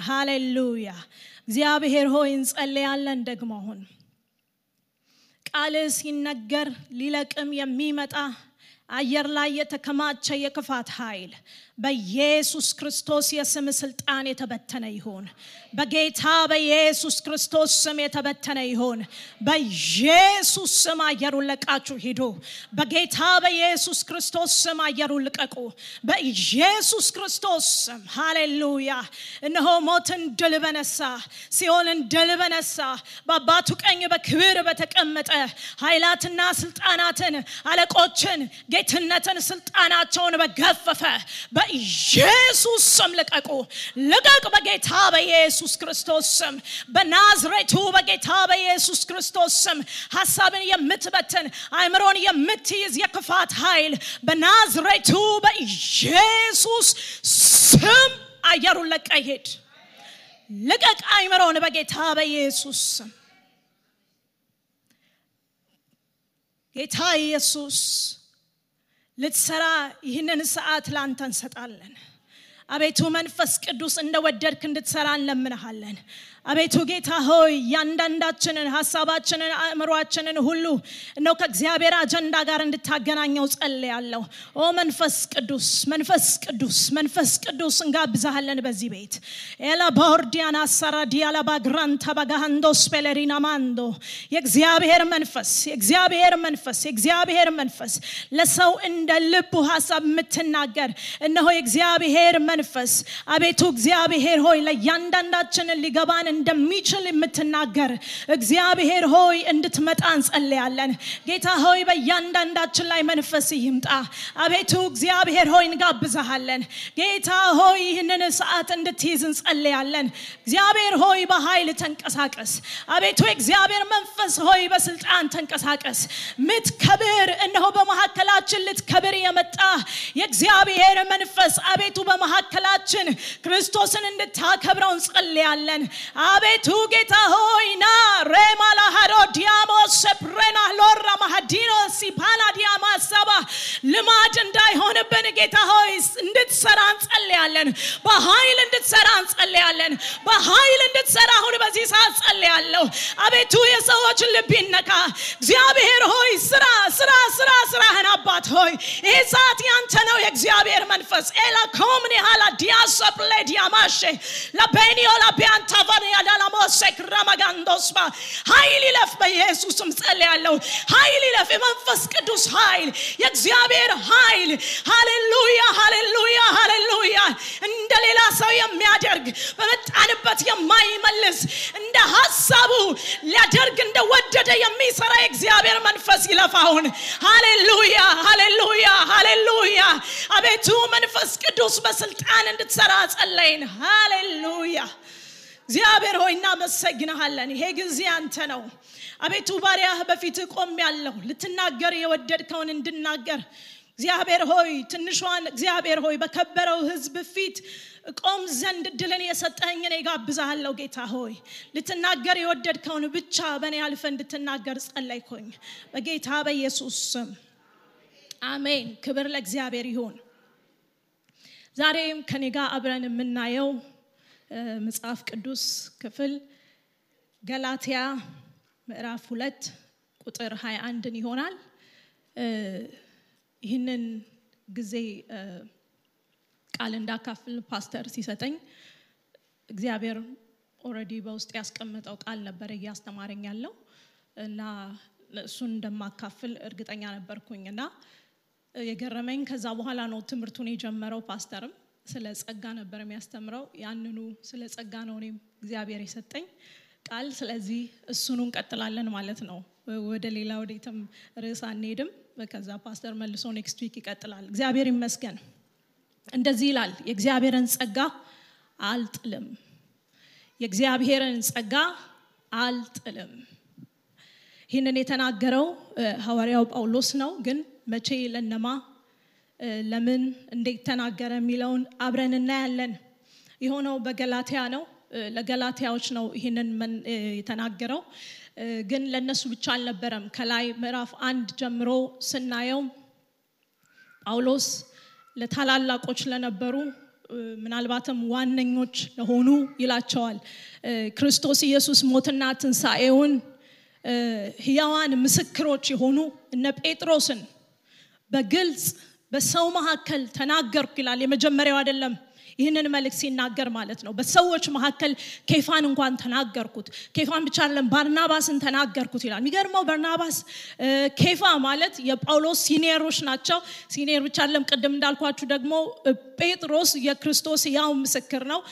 ሃሌሉያ። እግዚአብሔር ሆይ እንጸልያለን ደግሞ አሁን። ቃል ሲነገር ሊለቅም የሚመጣ አየር ላይ የተከማቸ የክፋት ኃይል በኢየሱስ ክርስቶስ የስም ስልጣን የተበተነ ይሁን። በጌታ በኢየሱስ ክርስቶስ ስም የተበተነ ይሁን። በኢየሱስ ስም አየሩን ለቃችሁ ሂዱ። በጌታ በኢየሱስ ክርስቶስ ስም አየሩን ልቀቁ። በኢየሱስ ክርስቶስ ስም ሃሌሉያ። እነሆ ሞትን ድል በነሳ ሲኦልን ድል በነሳ በአባቱ ቀኝ በክብር በተቀመጠ ኃይላትና ስልጣናትን አለቆችን ጌትነትን ስልጣናቸውን በገፈፈ በኢየሱስ ስም ልቀቁ። ልቀቅ በጌታ በኢየሱስ ክርስቶስ ስም። በናዝሬቱ በጌታ በኢየሱስ ክርስቶስ ስም ሀሳብን የምትበትን አእምሮን የምትይዝ የክፋት ኃይል በናዝሬቱ በኢየሱስ ስም አየሩን ለቀ ልቀቅ አእምሮን በጌታ በኢየሱስ ስም። ጌታ ኢየሱስ ልትሰራ ይህንን ሰዓት ላንተ እንሰጣለን። አቤቱ መንፈስ ቅዱስ እንደወደድክ እንድትሰራ እንለምንሃለን አቤቱ ጌታ ሆይ እያንዳንዳችንን ሀሳባችንን አእምሯችንን ሁሉ እነው ከእግዚአብሔር አጀንዳ ጋር እንድታገናኘው ጸልያለሁ። ኦ መንፈስ ቅዱስ መንፈስ ቅዱስ መንፈስ ቅዱስ እንጋብዛሃለን በዚህ ቤት። ኤላ ባኦርዲያን አሳራ ዲያላ ባግራንታ ባጋሃንዶስ ፔለሪና ማንዶ። የእግዚአብሔር መንፈስ የእግዚአብሔር መንፈስ የእግዚአብሔር መንፈስ ለሰው እንደ ልቡ ሀሳብ የምትናገር እነሆ የእግዚአብሔር መንፈስ። አቤቱ እግዚአብሔር ሆይ ለእያንዳንዳችንን ሊገባን እንደሚችል የምትናገር እግዚአብሔር ሆይ እንድትመጣ እንጸልያለን። ጌታ ሆይ በእያንዳንዳችን ላይ መንፈስ ይምጣ። አቤቱ እግዚአብሔር ሆይ እንጋብዛሃለን ጌታ ሆይ ይህንን ሰዓት እንድትይዝ እንጸልያለን። እግዚአብሔር ሆይ በኃይል ተንቀሳቀስ። አቤቱ የእግዚአብሔር መንፈስ ሆይ በስልጣን ተንቀሳቀስ። ምትከብር እነሆ በመካከላችን ልትከብር የመጣ የእግዚአብሔር መንፈስ አቤቱ በመካከላችን ክርስቶስን እንድታከብረው እንጸልያለን አቤቱ ጌታ ሆይ ና። ሬማላሃዶ ዲያሞስ ሰፕሬና ሎራ ማሃዲኖ ሲፓላ ዲያማ ሰባ ልማድ እንዳይሆንብን ጌታ ሆይ እንድትሰራ እንጸልያለን። በኃይል እንድትሰራ እንጸልያለን። በኃይል እንድትሰራ አሁን በዚህ ሰዓት ጸልያለሁ። አቤቱ የሰዎች ልብ ይነካ። እግዚአብሔር ሆይ ስራ ስራ ስራ ስራህን አባት ሆይ ይህ ሰዓት ያንተ ነው የእግዚአብሔር መንፈስ። ኤላ ኮምኒ ሃላ ዲያሰፕሌ ዲያማሼ ለቤኒዮ ለቢያንታቫን ያዳላሞሴክ ረመጋንዶስባ ኃይል ይለፍ በኢየሱስም ጸልያለሁ ኃይል ይለፍ የመንፈስ ቅዱስ ኃይል የእግዚአብሔር ኃይል ሃሌሉያ ሃሌሉያ ሃሌሉያ እንደ ሌላ ሰው የሚያደርግ በመጣንበት የማይመልስ እንደ ሀሳቡ ሊያደርግ እንደወደደ የሚሰራ የእግዚአብሔር መንፈስ ይለፋውን ሃሌሉያ ሃሌሉያ ሃሌሉያ አቤቱ መንፈስ ቅዱስ በስልጣን እንድትሰራ ጸለይን ሃሌሉያ እግዚአብሔር ሆይ እናመሰግንሃለን። ይሄ ጊዜ አንተ ነው። አቤቱ ባሪያህ በፊት ቆም ያለሁ ልትናገር የወደድከውን እንድናገር። እግዚአብሔር ሆይ ትንሿን እግዚአብሔር ሆይ በከበረው ህዝብ ፊት ቆም ዘንድ ድልን የሰጠኝን ይጋብዛሃለሁ ጌታ ሆይ ልትናገር የወደድከውን ብቻ በእኔ አልፈ እንድትናገር ጸለይኮኝ በጌታ በኢየሱስ ስም አሜን። ክብር ለእግዚአብሔር ይሁን። ዛሬም ከኔ ጋር አብረን የምናየው መጽሐፍ ቅዱስ ክፍል ገላትያ ምዕራፍ ሁለት ቁጥር 21 ይሆናል። ይህንን ጊዜ ቃል እንዳካፍል ፓስተር ሲሰጠኝ እግዚአብሔር ኦረዲ በውስጥ ያስቀመጠው ቃል ነበረ እያስተማረኝ ያለው እና እሱን እንደማካፍል እርግጠኛ ነበርኩኝ እና የገረመኝ ከዛ በኋላ ነው ትምህርቱን የጀመረው ፓስተርም ስለ ጸጋ ነበር የሚያስተምረው። ያንኑ ስለ ጸጋ ነው እኔም እግዚአብሔር የሰጠኝ። ቃል ስለዚህ እሱኑ እንቀጥላለን ማለት ነው። ወደ ሌላ ወዴትም ርዕስ አንሄድም። ከዛ ፓስተር መልሶ next week ይቀጥላል። እግዚአብሔር ይመስገን። እንደዚህ ይላል የእግዚአብሔርን ጸጋ አልጥልም። የእግዚአብሔርን ጸጋ አልጥልም። ይህንን የተናገረው ሐዋርያው ጳውሎስ ነው። ግን መቼ ለነማ ለምን እንዴት ተናገረ የሚለውን አብረን እናያለን። የሆነው በገላትያ ነው። ለገላትያዎች ነው ይህንን የተናገረው። ግን ለነሱ ብቻ አልነበረም። ከላይ ምዕራፍ አንድ ጀምሮ ስናየው ጳውሎስ ለታላላቆች ለነበሩ ምናልባትም ዋነኞች ለሆኑ ይላቸዋል። ክርስቶስ ኢየሱስ ሞትና ትንሣኤውን ህያዋን ምስክሮች የሆኑ እነ ጴጥሮስን በግልጽ በሰው መካከል ተናገርኩ ይላል። የመጀመሪያው አይደለም ይህንን መልእክት ሲናገር ማለት ነው። በሰዎች መካከል ኬፋን እንኳን ተናገርኩት። ኬፋን ብቻ አይደለም ባርናባስን ተናገርኩት ይላል። የሚገርመው በርናባስ ኬፋ ማለት የጳውሎስ ሲኒየሮች ናቸው። ሲኒየር ብቻ አይደለም ቅድም እንዳልኳችሁ ደግሞ ጴጥሮስ የክርስቶስ ያው ምስክር ነው።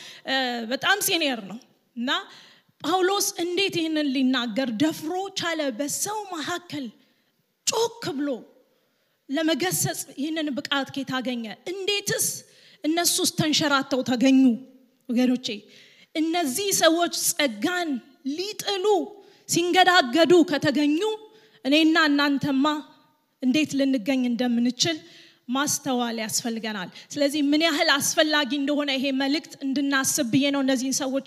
በጣም ሲኒየር ነው። እና ጳውሎስ እንዴት ይህንን ሊናገር ደፍሮ ቻለ? በሰው መካከል ጮክ ብሎ ለመገሰጽ ይህንን ብቃት ኬት አገኘ? እንዴትስ እነሱስ ተንሸራተው ተገኙ? ወገኖቼ እነዚህ ሰዎች ጸጋን ሊጥሉ ሲንገዳገዱ ከተገኙ እኔና እናንተማ እንዴት ልንገኝ እንደምንችል ማስተዋል ያስፈልገናል። ስለዚህ ምን ያህል አስፈላጊ እንደሆነ ይሄ መልእክት እንድናስብ ብዬ ነው እነዚህን ሰዎች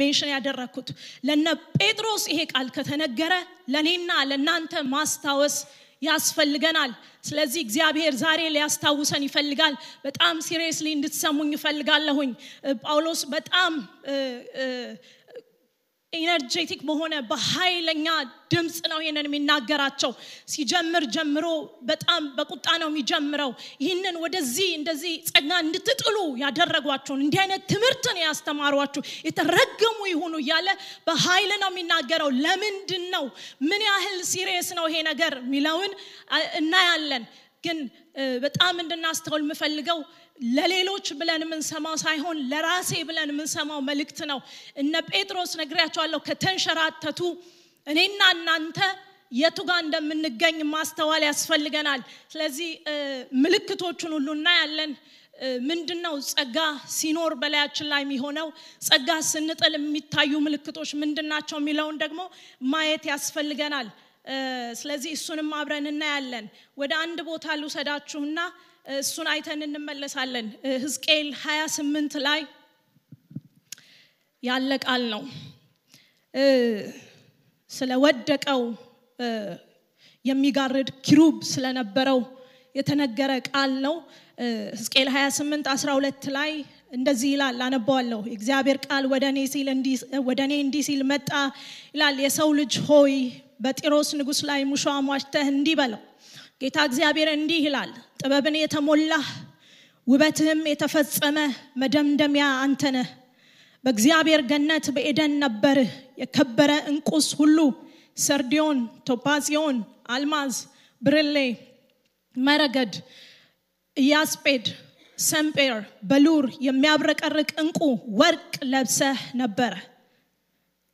mention ያደረግኩት ለነ ጴጥሮስ ይሄ ቃል ከተነገረ ለእኔና ለእናንተ ማስታወስ ያስፈልገናል። ስለዚህ እግዚአብሔር ዛሬ ሊያስታውሰን ይፈልጋል። በጣም seriously እንድትሰሙኝ ይፈልጋለሁኝ ጳውሎስ በጣም energetic በሆነ በኃይለኛ ድምፅ ነው ይህንን የሚናገራቸው። ሲጀምር ጀምሮ በጣም በቁጣ ነው የሚጀምረው። ይህንን ወደዚህ እንደዚህ ጸጋ እንድትጥሉ ያደረጓቸውን እንዲህ አይነት ትምህርትን ያስተማሯችሁ የተረገሙ ይሁኑ እያለ በኃይል ነው የሚናገረው። ለምንድን ነው ምን ያህል serious ነው ይሄ ነገር? የሚለውን እናያለን። ግን በጣም እንድናስተውል የምፈልገው ለሌሎች ብለን የምንሰማው ሳይሆን ለራሴ ብለን የምንሰማው መልእክት ነው። እነ ጴጥሮስ ነግሪያቸዋለሁ ከተንሸራተቱ እኔና እናንተ የቱ ጋር እንደምንገኝ ማስተዋል ያስፈልገናል። ስለዚህ ምልክቶቹን ሁሉ እናያለን። ምንድን ነው ጸጋ ሲኖር በላያችን ላይ የሚሆነው? ጸጋ ስንጥል የሚታዩ ምልክቶች ምንድን ናቸው የሚለውን ደግሞ ማየት ያስፈልገናል። ስለዚህ እሱንም አብረን እናያለን። ወደ አንድ ቦታ ልውሰዳችሁና እሱን አይተን እንመለሳለን። ህዝቅኤል 28 ላይ ያለ ቃል ነው። ስለወደቀው የሚጋርድ ኪሩብ ስለነበረው የተነገረ ቃል ነው። ህዝቅኤል 28 12 ላይ እንደዚህ ይላል አነበዋለሁ እግዚአብሔር ቃል ወደ እኔ እንዲህ ሲል መጣ ይላል። የሰው ልጅ ሆይ በጢሮስ ንጉስ ላይ ሙሾ አሟሽተህ እንዲህ በለው ጌታ እግዚአብሔር እንዲህ ይላል ጥበብን የተሞላህ ውበትህም የተፈጸመ መደምደሚያ አንተ በእግዚአብሔር ገነት በኤደን ነበርህ። የከበረ እንቁስ ሁሉ ሰርዲዮን ቶፓዚዮን አልማዝ ብርሌ መረገድ ኢያስጴድ ሰምጴር በሉር የሚያብረቀርቅ እንቁ ወርቅ ለብሰህ ነበረ።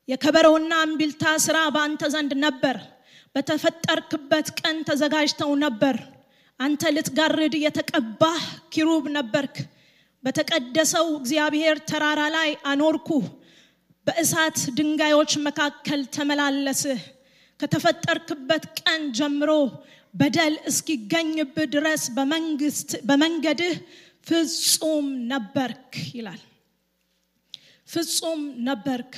የከበረውና እምቢልታ ስራ በአንተ ዘንድ ነበር በተፈጠርክበት ቀን ተዘጋጅተው ነበር። አንተ ልትጋርድ የተቀባህ ኪሩብ ነበርክ። በተቀደሰው እግዚአብሔር ተራራ ላይ አኖርኩ በእሳት ድንጋዮች መካከል ተመላለስህ። ከተፈጠርክበት ቀን ጀምሮ በደል እስኪገኝብህ ድረስ በመንገድህ ፍጹም ነበርክ ይላል። ፍጹም ነበርክ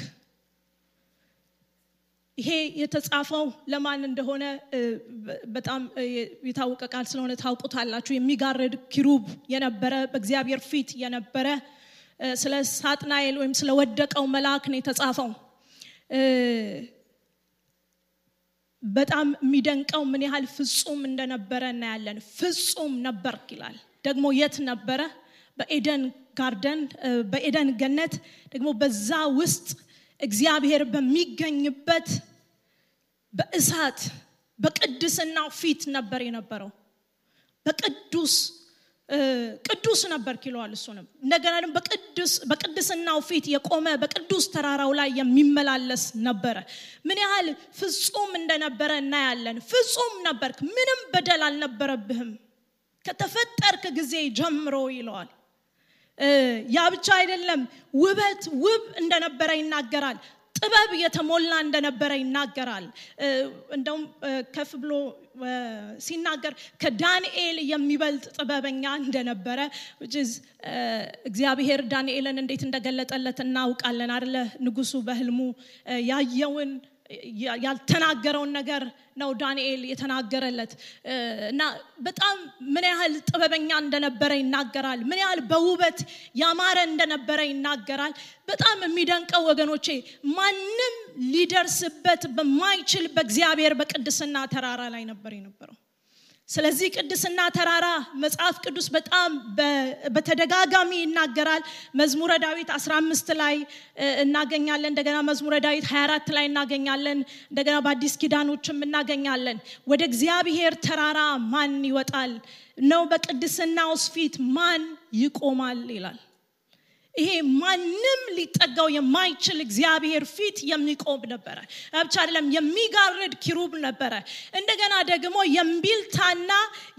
ይሄ የተጻፈው ለማን እንደሆነ በጣም የታወቀ ቃል ስለሆነ ታውቁታላችሁ። የሚጋርድ ኪሩብ የነበረ በእግዚአብሔር ፊት የነበረ ስለ ሳጥናኤል ወይም ስለወደቀው መልአክ ነው የተጻፈው። በጣም የሚደንቀው ምን ያህል ፍጹም እንደነበረ እናያለን። ፍጹም ነበርክ ይላል። ደግሞ የት ነበረ? በኤደን ጋርደን በኤደን ገነት ደግሞ በዛ ውስጥ እግዚአብሔር በሚገኝበት በእሳት በቅድስናው ፊት ነበር የነበረው። በቅዱስ ቅዱስ ነበር ይለዋል እሱንም እንደገና ደግሞ በቅድስናው ፊት የቆመ በቅዱስ ተራራው ላይ የሚመላለስ ነበረ። ምን ያህል ፍጹም እንደነበረ እናያለን። ፍጹም ነበርክ ምንም በደል አልነበረብህም። ከተፈጠርክ ጊዜ ጀምሮ ይለዋል ያ ብቻ አይደለም። ውበት ውብ እንደነበረ ይናገራል። ጥበብ የተሞላ እንደነበረ ይናገራል። እንደውም ከፍ ብሎ ሲናገር ከዳንኤል የሚበልጥ ጥበበኛ እንደነበረ እግዚአብሔር ዳንኤልን እንዴት እንደገለጠለት እናውቃለን አደለ ንጉሱ በህልሙ ያየውን ያልተናገረውን ነገር ነው ዳንኤል የተናገረለት እና በጣም ምን ያህል ጥበበኛ እንደነበረ ይናገራል። ምን ያህል በውበት ያማረ እንደነበረ ይናገራል። በጣም የሚደንቀው ወገኖቼ ማንም ሊደርስበት በማይችል በእግዚአብሔር በቅድስና ተራራ ላይ ነበር የነበረው። ስለዚህ ቅድስና ተራራ መጽሐፍ ቅዱስ በጣም በተደጋጋሚ ይናገራል። መዝሙረ ዳዊት 15 ላይ እናገኛለን። እንደገና መዝሙረ ዳዊት 24 ላይ እናገኛለን። እንደገና በአዲስ ኪዳኖችም እናገኛለን። ወደ እግዚአብሔር ተራራ ማን ይወጣል ነው በቅድስናውስ ፊት ማን ይቆማል ይላል። ይሄ ማንም ሊጠጋው የማይችል እግዚአብሔር ፊት የሚቆም ነበረ። ብቻ አይደለም የሚጋርድ ኪሩብ ነበረ። እንደገና ደግሞ የእምቢልታና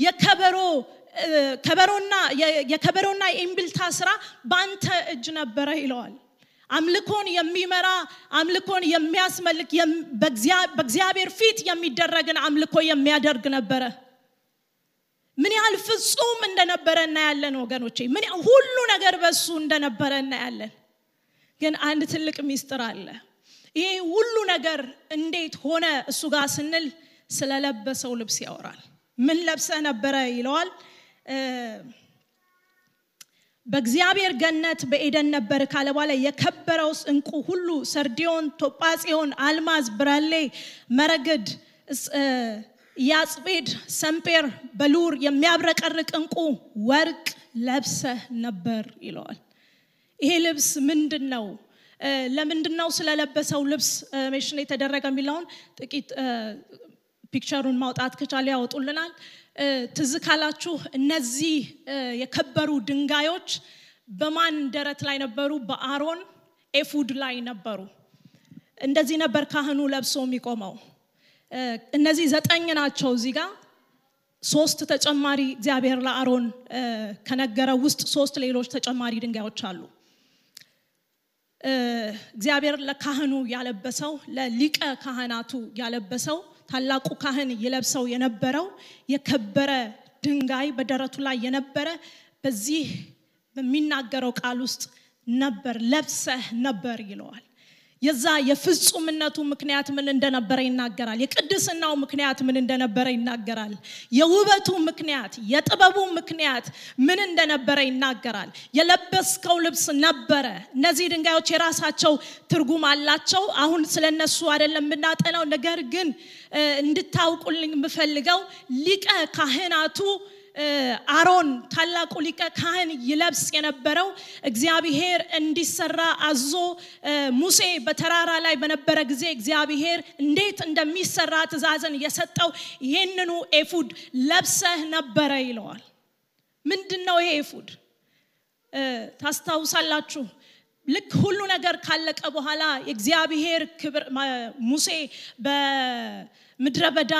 የከበሮ ከበሮና የከበሮና የእምቢልታ ስራ በአንተ እጅ ነበረ ይለዋል። አምልኮን የሚመራ አምልኮን የሚያስመልክ በእግዚአብሔር ፊት የሚደረግን አምልኮ የሚያደርግ ነበረ። ምን ያህል ፍጹም እንደነበረ እናያለን ወገኖቼ። ምን ሁሉ ነገር በሱ እንደነበረ እናያለን። ግን አንድ ትልቅ ሚስጥር አለ። ይሄ ሁሉ ነገር እንዴት ሆነ እሱ ጋር ስንል ስለለበሰው ልብስ ያወራል። ምን ለብሰህ ነበረ ይለዋል። በእግዚአብሔር ገነት በኤደን ነበር ካለ በኋላ የከበረውስ እንቁ ሁሉ ሰርዲዮን፣ ቶጳጽዮን፣ አልማዝ፣ ብራሌ፣ መረግድ፣ ያጽቤድ፣ ሰምፔር፣ በሉር የሚያብረቀርቅ እንቁ ወርቅ ለብሰህ ነበር ይለዋል። ይሄ ልብስ ምንድን ነው? ለምንድን ነው ስለለበሰው ልብስ ሜሽን የተደረገ የሚለውን ጥቂት picture ኡን ማውጣት ከቻለ ያወጡልናል። ትዝ ካላችሁ እነዚህ የከበሩ ድንጋዮች በማን ደረት ላይ ነበሩ? በአሮን ኤፉድ ላይ ነበሩ። እንደዚህ ነበር ካህኑ ለብሶ የሚቆመው። እነዚህ ዘጠኝ ናቸው እዚህ ጋር ሶስት ተጨማሪ እግዚአብሔር ለአሮን ከነገረው ውስጥ ሶስት ሌሎች ተጨማሪ ድንጋዮች አሉ። እግዚአብሔር ለካህኑ ያለበሰው ለሊቀ ካህናቱ ያለበሰው ታላቁ ካህን ይለብሰው የነበረው የከበረ ድንጋይ በደረቱ ላይ የነበረ በዚህ በሚናገረው ቃል ውስጥ ነበር ለብሰህ ነበር ይለዋል። የዛ የፍጹምነቱ ምክንያት ምን እንደነበረ ይናገራል። የቅድስናው ምክንያት ምን እንደነበረ ይናገራል። የውበቱ ምክንያት፣ የጥበቡ ምክንያት ምን እንደነበረ ይናገራል። የለበስከው ልብስ ነበረ። እነዚህ ድንጋዮች የራሳቸው ትርጉም አላቸው። አሁን ስለ እነሱ አይደለም የምናጠናው። ነገር ግን እንድታውቁልኝ የምፈልገው ሊቀ ካህናቱ አሮን ታላቁ ሊቀ ካህን ይለብስ የነበረው እግዚአብሔር እንዲሰራ አዞ ሙሴ በተራራ ላይ በነበረ ጊዜ እግዚአብሔር እንዴት እንደሚሰራ ትእዛዝን የሰጠው ይህንኑ ኤፉድ ለብሰህ ነበረ ይለዋል። ምንድን ነው ይሄ ኤፉድ? ታስታውሳላችሁ ልክ ሁሉ ነገር ካለቀ በኋላ የእግዚአብሔር ክብር ሙሴ በምድረ በዳ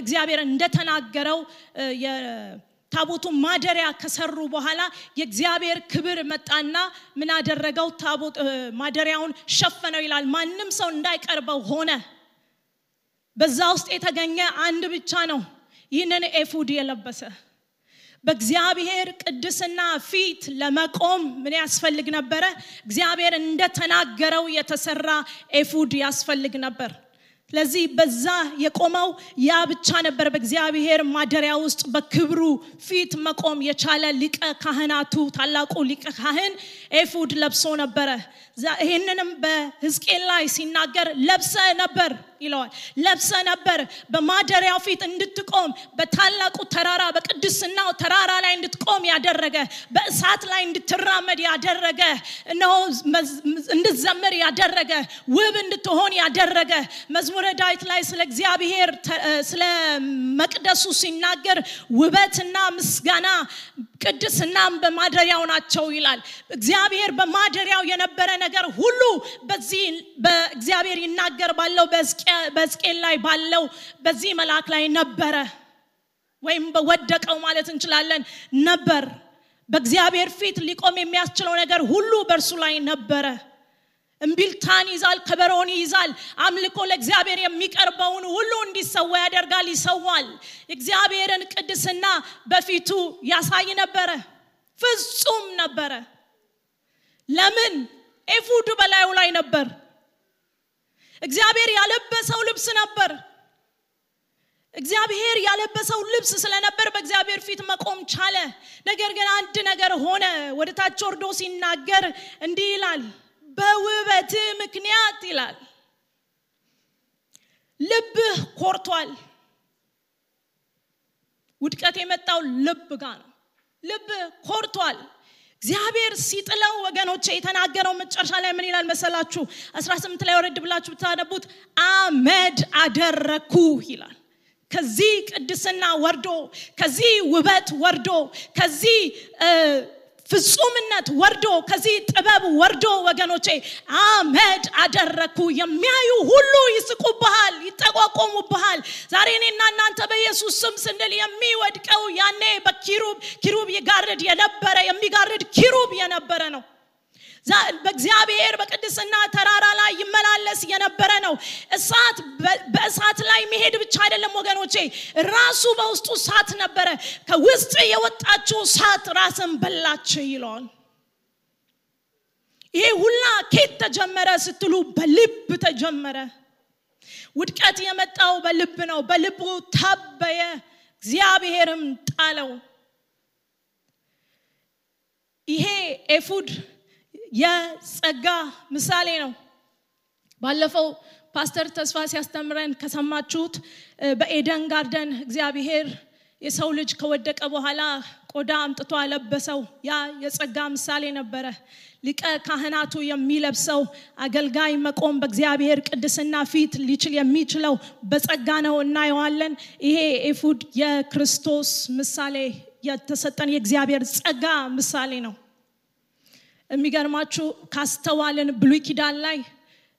እግዚአብሔር እንደተናገረው እ፣ የታቦቱን ማደሪያ ከሰሩ በኋላ የእግዚአብሔር ክብር መጣና ምን አደረገው? ታቦት ማደሪያውን ሸፈነው ይላል። ማንም ሰው እንዳይቀርበው ሆነ። በዛ ውስጥ የተገኘ አንድ ብቻ ነው ይህንን ኤፉድ የለበሰ በእግዚአብሔር ቅድስና ፊት ለመቆም ምን ያስፈልግ ነበረ? እግዚአብሔር እንደተናገረው የተሰራ ኤፉድ ያስፈልግ ነበር። ስለዚህ በዛ የቆመው ያ ብቻ ነበር። በእግዚአብሔር ማደሪያ ውስጥ በክብሩ ፊት መቆም የቻለ ሊቀ ካህናቱ ታላቁ ሊቀ ካህን ኤፉድ ለብሶ ነበረ። ይህንንም በሕዝቅኤል ላይ ሲናገር ለብሰ ነበር ይለዋል። ለብሰ ነበር በማደሪያው ፊት እንድትቆም በታላቁ ተራራ በቅድስናው ተራራ ላይ እንድትቆም ያደረገ በእሳት ላይ እንድትራመድ ያደረገ እነሆ እንድትዘምር ያደረገ ውብ እንድትሆን ያደረገ መዝሙረ ዳዊት ላይ ስለ እግዚአብሔር ስለ መቅደሱ ሲናገር ውበትና ምስጋና ቅድስናም በማደሪያው ናቸው ይላል። እግዚአብሔር በማደሪያው የነበረ ነገር ሁሉ በዚህ በእግዚአብሔር ይናገር ባለው በሕዝቅኤል በሕዝቅኤል ላይ ባለው በዚህ መልአክ ላይ ነበረ ወይም በወደቀው ማለት እንችላለን ነበር። በእግዚአብሔር ፊት ሊቆም የሚያስችለው ነገር ሁሉ በእርሱ ላይ ነበረ። እምቢልታን ይዛል፣ ከበሮን ይይዛል። አምልኮ ለእግዚአብሔር የሚቀርበውን ሁሉ እንዲሰዋ ያደርጋል፣ ይሰዋል። የእግዚአብሔርን ቅድስና በፊቱ ያሳይ ነበረ። ፍጹም ነበረ። ለምን? ኤፉዱ በላዩ ላይ ነበር። እግዚአብሔር ያለበሰው ልብስ ነበር። እግዚአብሔር ያለበሰው ልብስ ስለነበር በእግዚአብሔር ፊት መቆም ቻለ። ነገር ግን አንድ ነገር ሆነ። ወደ ታች ወርዶ ሲናገር እንዲህ ይላል በውበት ምክንያት ይላል ልብህ ኮርቷል። ውድቀት የመጣው ልብ ጋር ነው። ልብ ኮርቷል እግዚአብሔር ሲጥለው ወገኖች የተናገረው መጨረሻ ላይ ምን ይላል መሰላችሁ? 18 ላይ ወረድ ብላችሁ ብታነቡት አመድ አደረኩ ይላል። ከዚህ ቅድስና ወርዶ ከዚህ ውበት ወርዶ ከዚህ ፍጹምነት ወርዶ ከዚህ ጥበብ ወርዶ ወገኖቼ አመድ አደረኩ የሚያዩ ሁሉ ይስቁብሃል ይጠቋቆሙብሃል። ዛሬ እኔና እናንተ በኢየሱስ ስም ስንል የሚወድቀው ያኔ በኪሩብ ኪሩብ ይጋርድ የነበረ የሚጋርድ ኪሩብ የነበረ ነው በእግዚአብሔር በቅድስና ተራራ ላይ ይመላለስ የነበረ ነው። እሳት በእሳት ላይ መሄድ ብቻ አይደለም ወገኖቼ ራሱ በውስጡ እሳት ነበረ። ከውስጥ የወጣችው እሳት ራስን በላች ይለዋል ይሄ ሁላ ኬት ተጀመረ ስትሉ በልብ ተጀመረ። ውድቀት የመጣው በልብ ነው። በልቡ ታበየ እግዚአብሔርም ጣለው። ይሄ ኤፉድ የጸጋ ምሳሌ ነው። ባለፈው ፓስተር ተስፋ ሲያስተምረን ከሰማችሁት በኤደን ጋርደን እግዚአብሔር የሰው ልጅ ከወደቀ በኋላ ቆዳ አምጥቶ አለበሰው። ያ የጸጋ ምሳሌ ነበረ። ሊቀ ካህናቱ የሚለብሰው አገልጋይ መቆም በእግዚአብሔር ቅድስና ፊት ሊችል የሚችለው በጸጋ ነው እናየዋለን። ይሄ ኤፉድ የክርስቶስ ምሳሌ የተሰጠን የእግዚአብሔር ጸጋ ምሳሌ ነው የሚገርማችሁ ካስተዋልን ብሉይ ኪዳን ላይ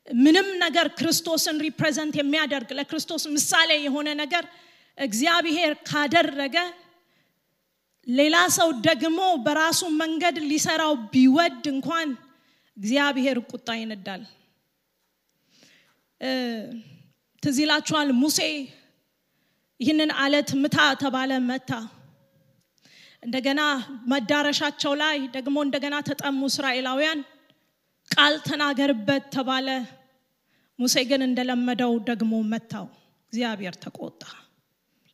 ምንም ነገር ክርስቶስን represent የሚያደርግ ለክርስቶስ ምሳሌ የሆነ ነገር እግዚአብሔር ካደረገ ሌላ ሰው ደግሞ በራሱ መንገድ ሊሰራው ቢወድ እንኳን እግዚአብሔር ቁጣ ይነዳል። ትዝ ሙሴ ይህንን አለት ምታ ተባለ መታ እንደገና መዳረሻቸው ላይ ደግሞ እንደገና ተጠሙ እስራኤላውያን። ቃል ተናገርበት ተባለ። ሙሴ ግን እንደለመደው ደግሞ መታው። እግዚአብሔር ተቆጣ።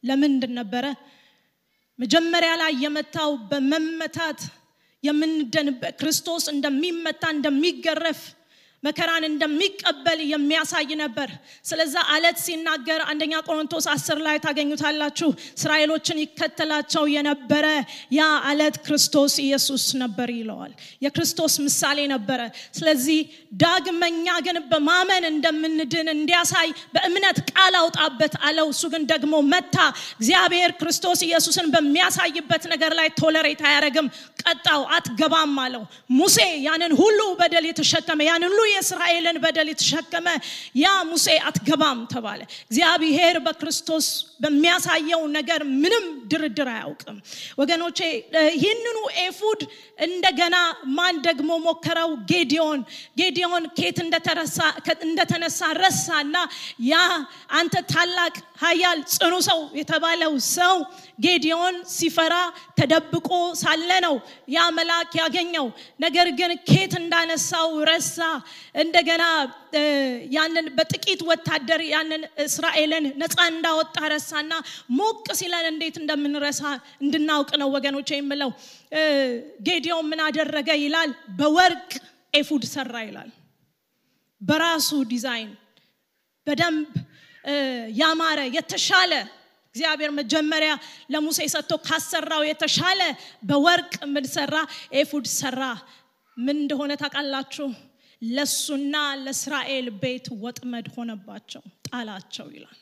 ለምንድን ነበረ? መጀመሪያ ላይ የመታው በመመታት የምንደንበት ክርስቶስ እንደሚመታ እንደሚገረፍ መከራን እንደሚቀበል የሚያሳይ ነበር። ስለዛ አለት ሲናገር አንደኛ ቆሮንቶስ አስር ላይ ታገኙታላችሁ እስራኤሎችን ይከተላቸው የነበረ ያ አለት ክርስቶስ ኢየሱስ ነበር ይለዋል። የክርስቶስ ምሳሌ ነበረ። ስለዚህ ዳግመኛ ግን በማመን እንደምንድን እንዲያሳይ በእምነት ቃል አውጣበት አለው። እሱ ግን ደግሞ መታ። እግዚአብሔር ክርስቶስ ኢየሱስን በሚያሳይበት ነገር ላይ ቶለሬት አያደረግም ቀጣው አትገባም አለው። ሙሴ ያንን ሁሉ በደል የተሸከመ ያንን ሁሉ የእስራኤልን በደል የተሸከመ ያ ሙሴ አትገባም ተባለ። እግዚአብሔር በክርስቶስ በሚያሳየው ነገር ምንም ድርድር አያውቅም። ወገኖቼ ይህንኑ ኤፉድ እንደገና ማን ደግሞ ሞከረው? ጌዲዮን ጌዲዮን ከየት እንደተነሳ ረሳና ያ አንተ ታላቅ ሀያል ጽኑ ሰው የተባለው ሰው ጌዲዮን ሲፈራ ተደብቆ ሳለ ነው ያ መልአክ ያገኘው። ነገር ግን ከየት እንዳነሳው ረሳ። እንደገና ያንን በጥቂት ወታደር ያንን እስራኤልን ነፃ እንዳወጣ ረሳና ሞቅ ሲለን እንዴት እንደምንረሳ እንድናውቅ ነው ወገኖች የምለው። ጌዲዮን ምን አደረገ ይላል? በወርቅ ኤፉድ ሰራ ይላል። በራሱ ዲዛይን በደንብ ያማረ የተሻለ እግዚአብሔር መጀመሪያ ለሙሴ ሰጥቶ ካሰራው የተሻለ በወርቅ ምን ሰራ? ኤፉድ ሰራ። ምን እንደሆነ ታውቃላችሁ ለሱና ለእስራኤል ቤት ወጥመድ ሆነባቸው ጣላቸው ይላል።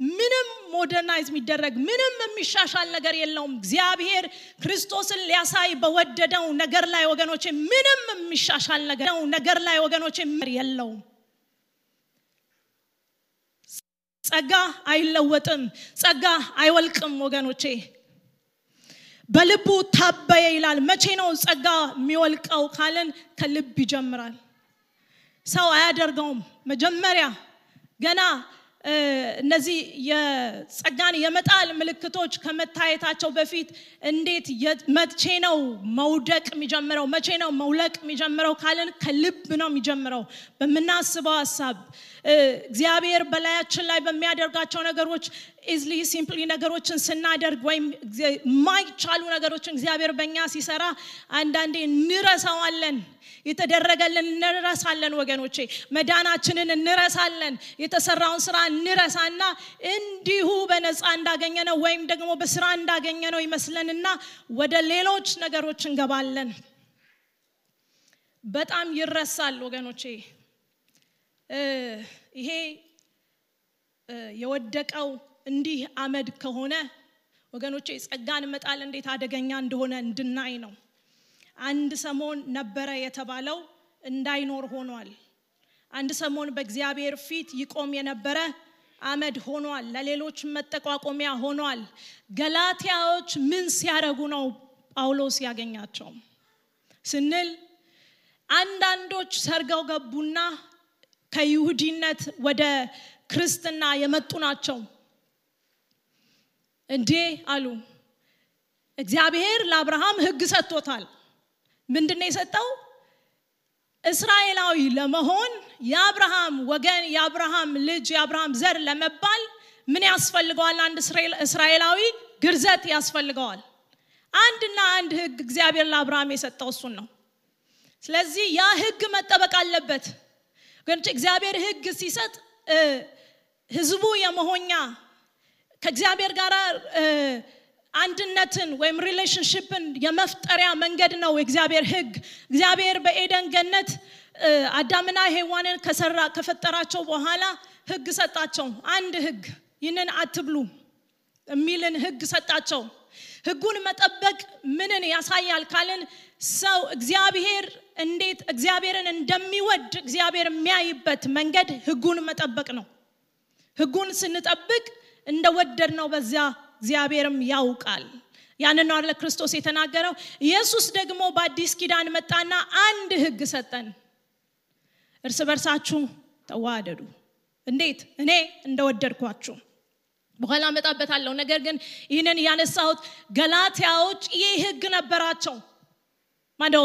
ምንም ሞደርናይዝ የሚደረግ ምንም የሚሻሻል ነገር የለውም። እግዚአብሔር ክርስቶስን ሊያሳይ በወደደው ነገር ላይ ወገኖች ምንም የሚሻሻል ነገር ላይ ወገኖች የለውም። ጸጋ አይለወጥም ጸጋ አይወልቅም ወገኖቼ በልቡ ታበየ ይላል። መቼ ነው ጸጋ የሚወልቀው ካልን ከልብ ይጀምራል። ሰው አያደርገውም። መጀመሪያ ገና እነዚህ የጸጋን የመጣል ምልክቶች ከመታየታቸው በፊት እንዴት መቼ ነው መውደቅ የሚጀምረው? መቼ ነው መውለቅ የሚጀምረው ካለን ከልብ ነው የሚጀምረው። በምናስበው ሀሳብ እግዚአብሔር በላያችን ላይ በሚያደርጋቸው ነገሮች easily simply ነገሮችን ስናደርግ ወይም የማይቻሉ ነገሮችን እግዚአብሔር በእኛ ሲሰራ አንዳንዴ እንረሳዋለን። የተደረገልን እንረሳለን ወገኖቼ። መዳናችንን እንረሳለን። የተሰራውን ስራ እንረሳና እንዲሁ በነፃ እንዳገኘ ነው ወይም ደግሞ በስራ እንዳገኘ ነው ይመስለንና ወደ ሌሎች ነገሮች እንገባለን። በጣም ይረሳል ወገኖቼ ይሄ የወደቀው እንዲህ አመድ ከሆነ ወገኖቼ ጸጋን መጣል እንዴት አደገኛ እንደሆነ እንድናይ ነው። አንድ ሰሞን ነበረ የተባለው እንዳይኖር ሆኗል። አንድ ሰሞን በእግዚአብሔር ፊት ይቆም የነበረ አመድ ሆኗል። ለሌሎች መጠቋቆሚያ ሆኗል። ገላትያዎች ምን ሲያደረጉ ነው ጳውሎስ ያገኛቸው? ስንል አንዳንዶች ሰርገው ገቡና ከይሁዲነት ወደ ክርስትና የመጡ ናቸው። እንዴ አሉ። እግዚአብሔር ለአብርሃም ህግ ሰጥቶታል። ምንድን የሰጠው? እስራኤላዊ ለመሆን የአብርሃም ወገን የአብርሃም ልጅ የአብርሃም ዘር ለመባል ምን ያስፈልገዋል? አንድ እስራኤላዊ ግርዘት ያስፈልገዋል። አንድና አንድ ህግ እግዚአብሔር ለአብርሃም የሰጠው እሱን ነው። ስለዚህ ያ ህግ መጠበቅ አለበት እግዚአብሔር ህግ ሲሰጥ ህዝቡ የመሆኛ ከእግዚአብሔር ጋር አንድነትን ወይም relationship ን የመፍጠሪያ መንገድ ነው የእግዚአብሔር ህግ። እግዚአብሔር በኤደን ገነት አዳምና ሔዋንን ከሰራ ከፈጠራቸው በኋላ ህግ ሰጣቸው። አንድ ህግ ይህንን አትብሉ የሚልን ህግ ሰጣቸው። ህጉን መጠበቅ ምንን ያሳያል ካልን ሰው እግዚአብሔር እንዴት እግዚአብሔርን እንደሚወድ እግዚአብሔር የሚያይበት መንገድ ህጉን መጠበቅ ነው። ህጉን ስንጠብቅ እንደወደድ ነው በዚያ እግዚአብሔርም ያውቃል። ያንን አለ ክርስቶስ የተናገረው? ኢየሱስ ደግሞ በአዲስ ኪዳን መጣና አንድ ህግ ሰጠን። እርስ በርሳችሁ ተዋደዱ። እንዴት? እኔ እንደወደድኳችሁ። በኋላ መጣበታለሁ ነገር ግን ይህንን ያነሳሁት ገላትያዎች ይህ ህግ ነበራቸው ማነው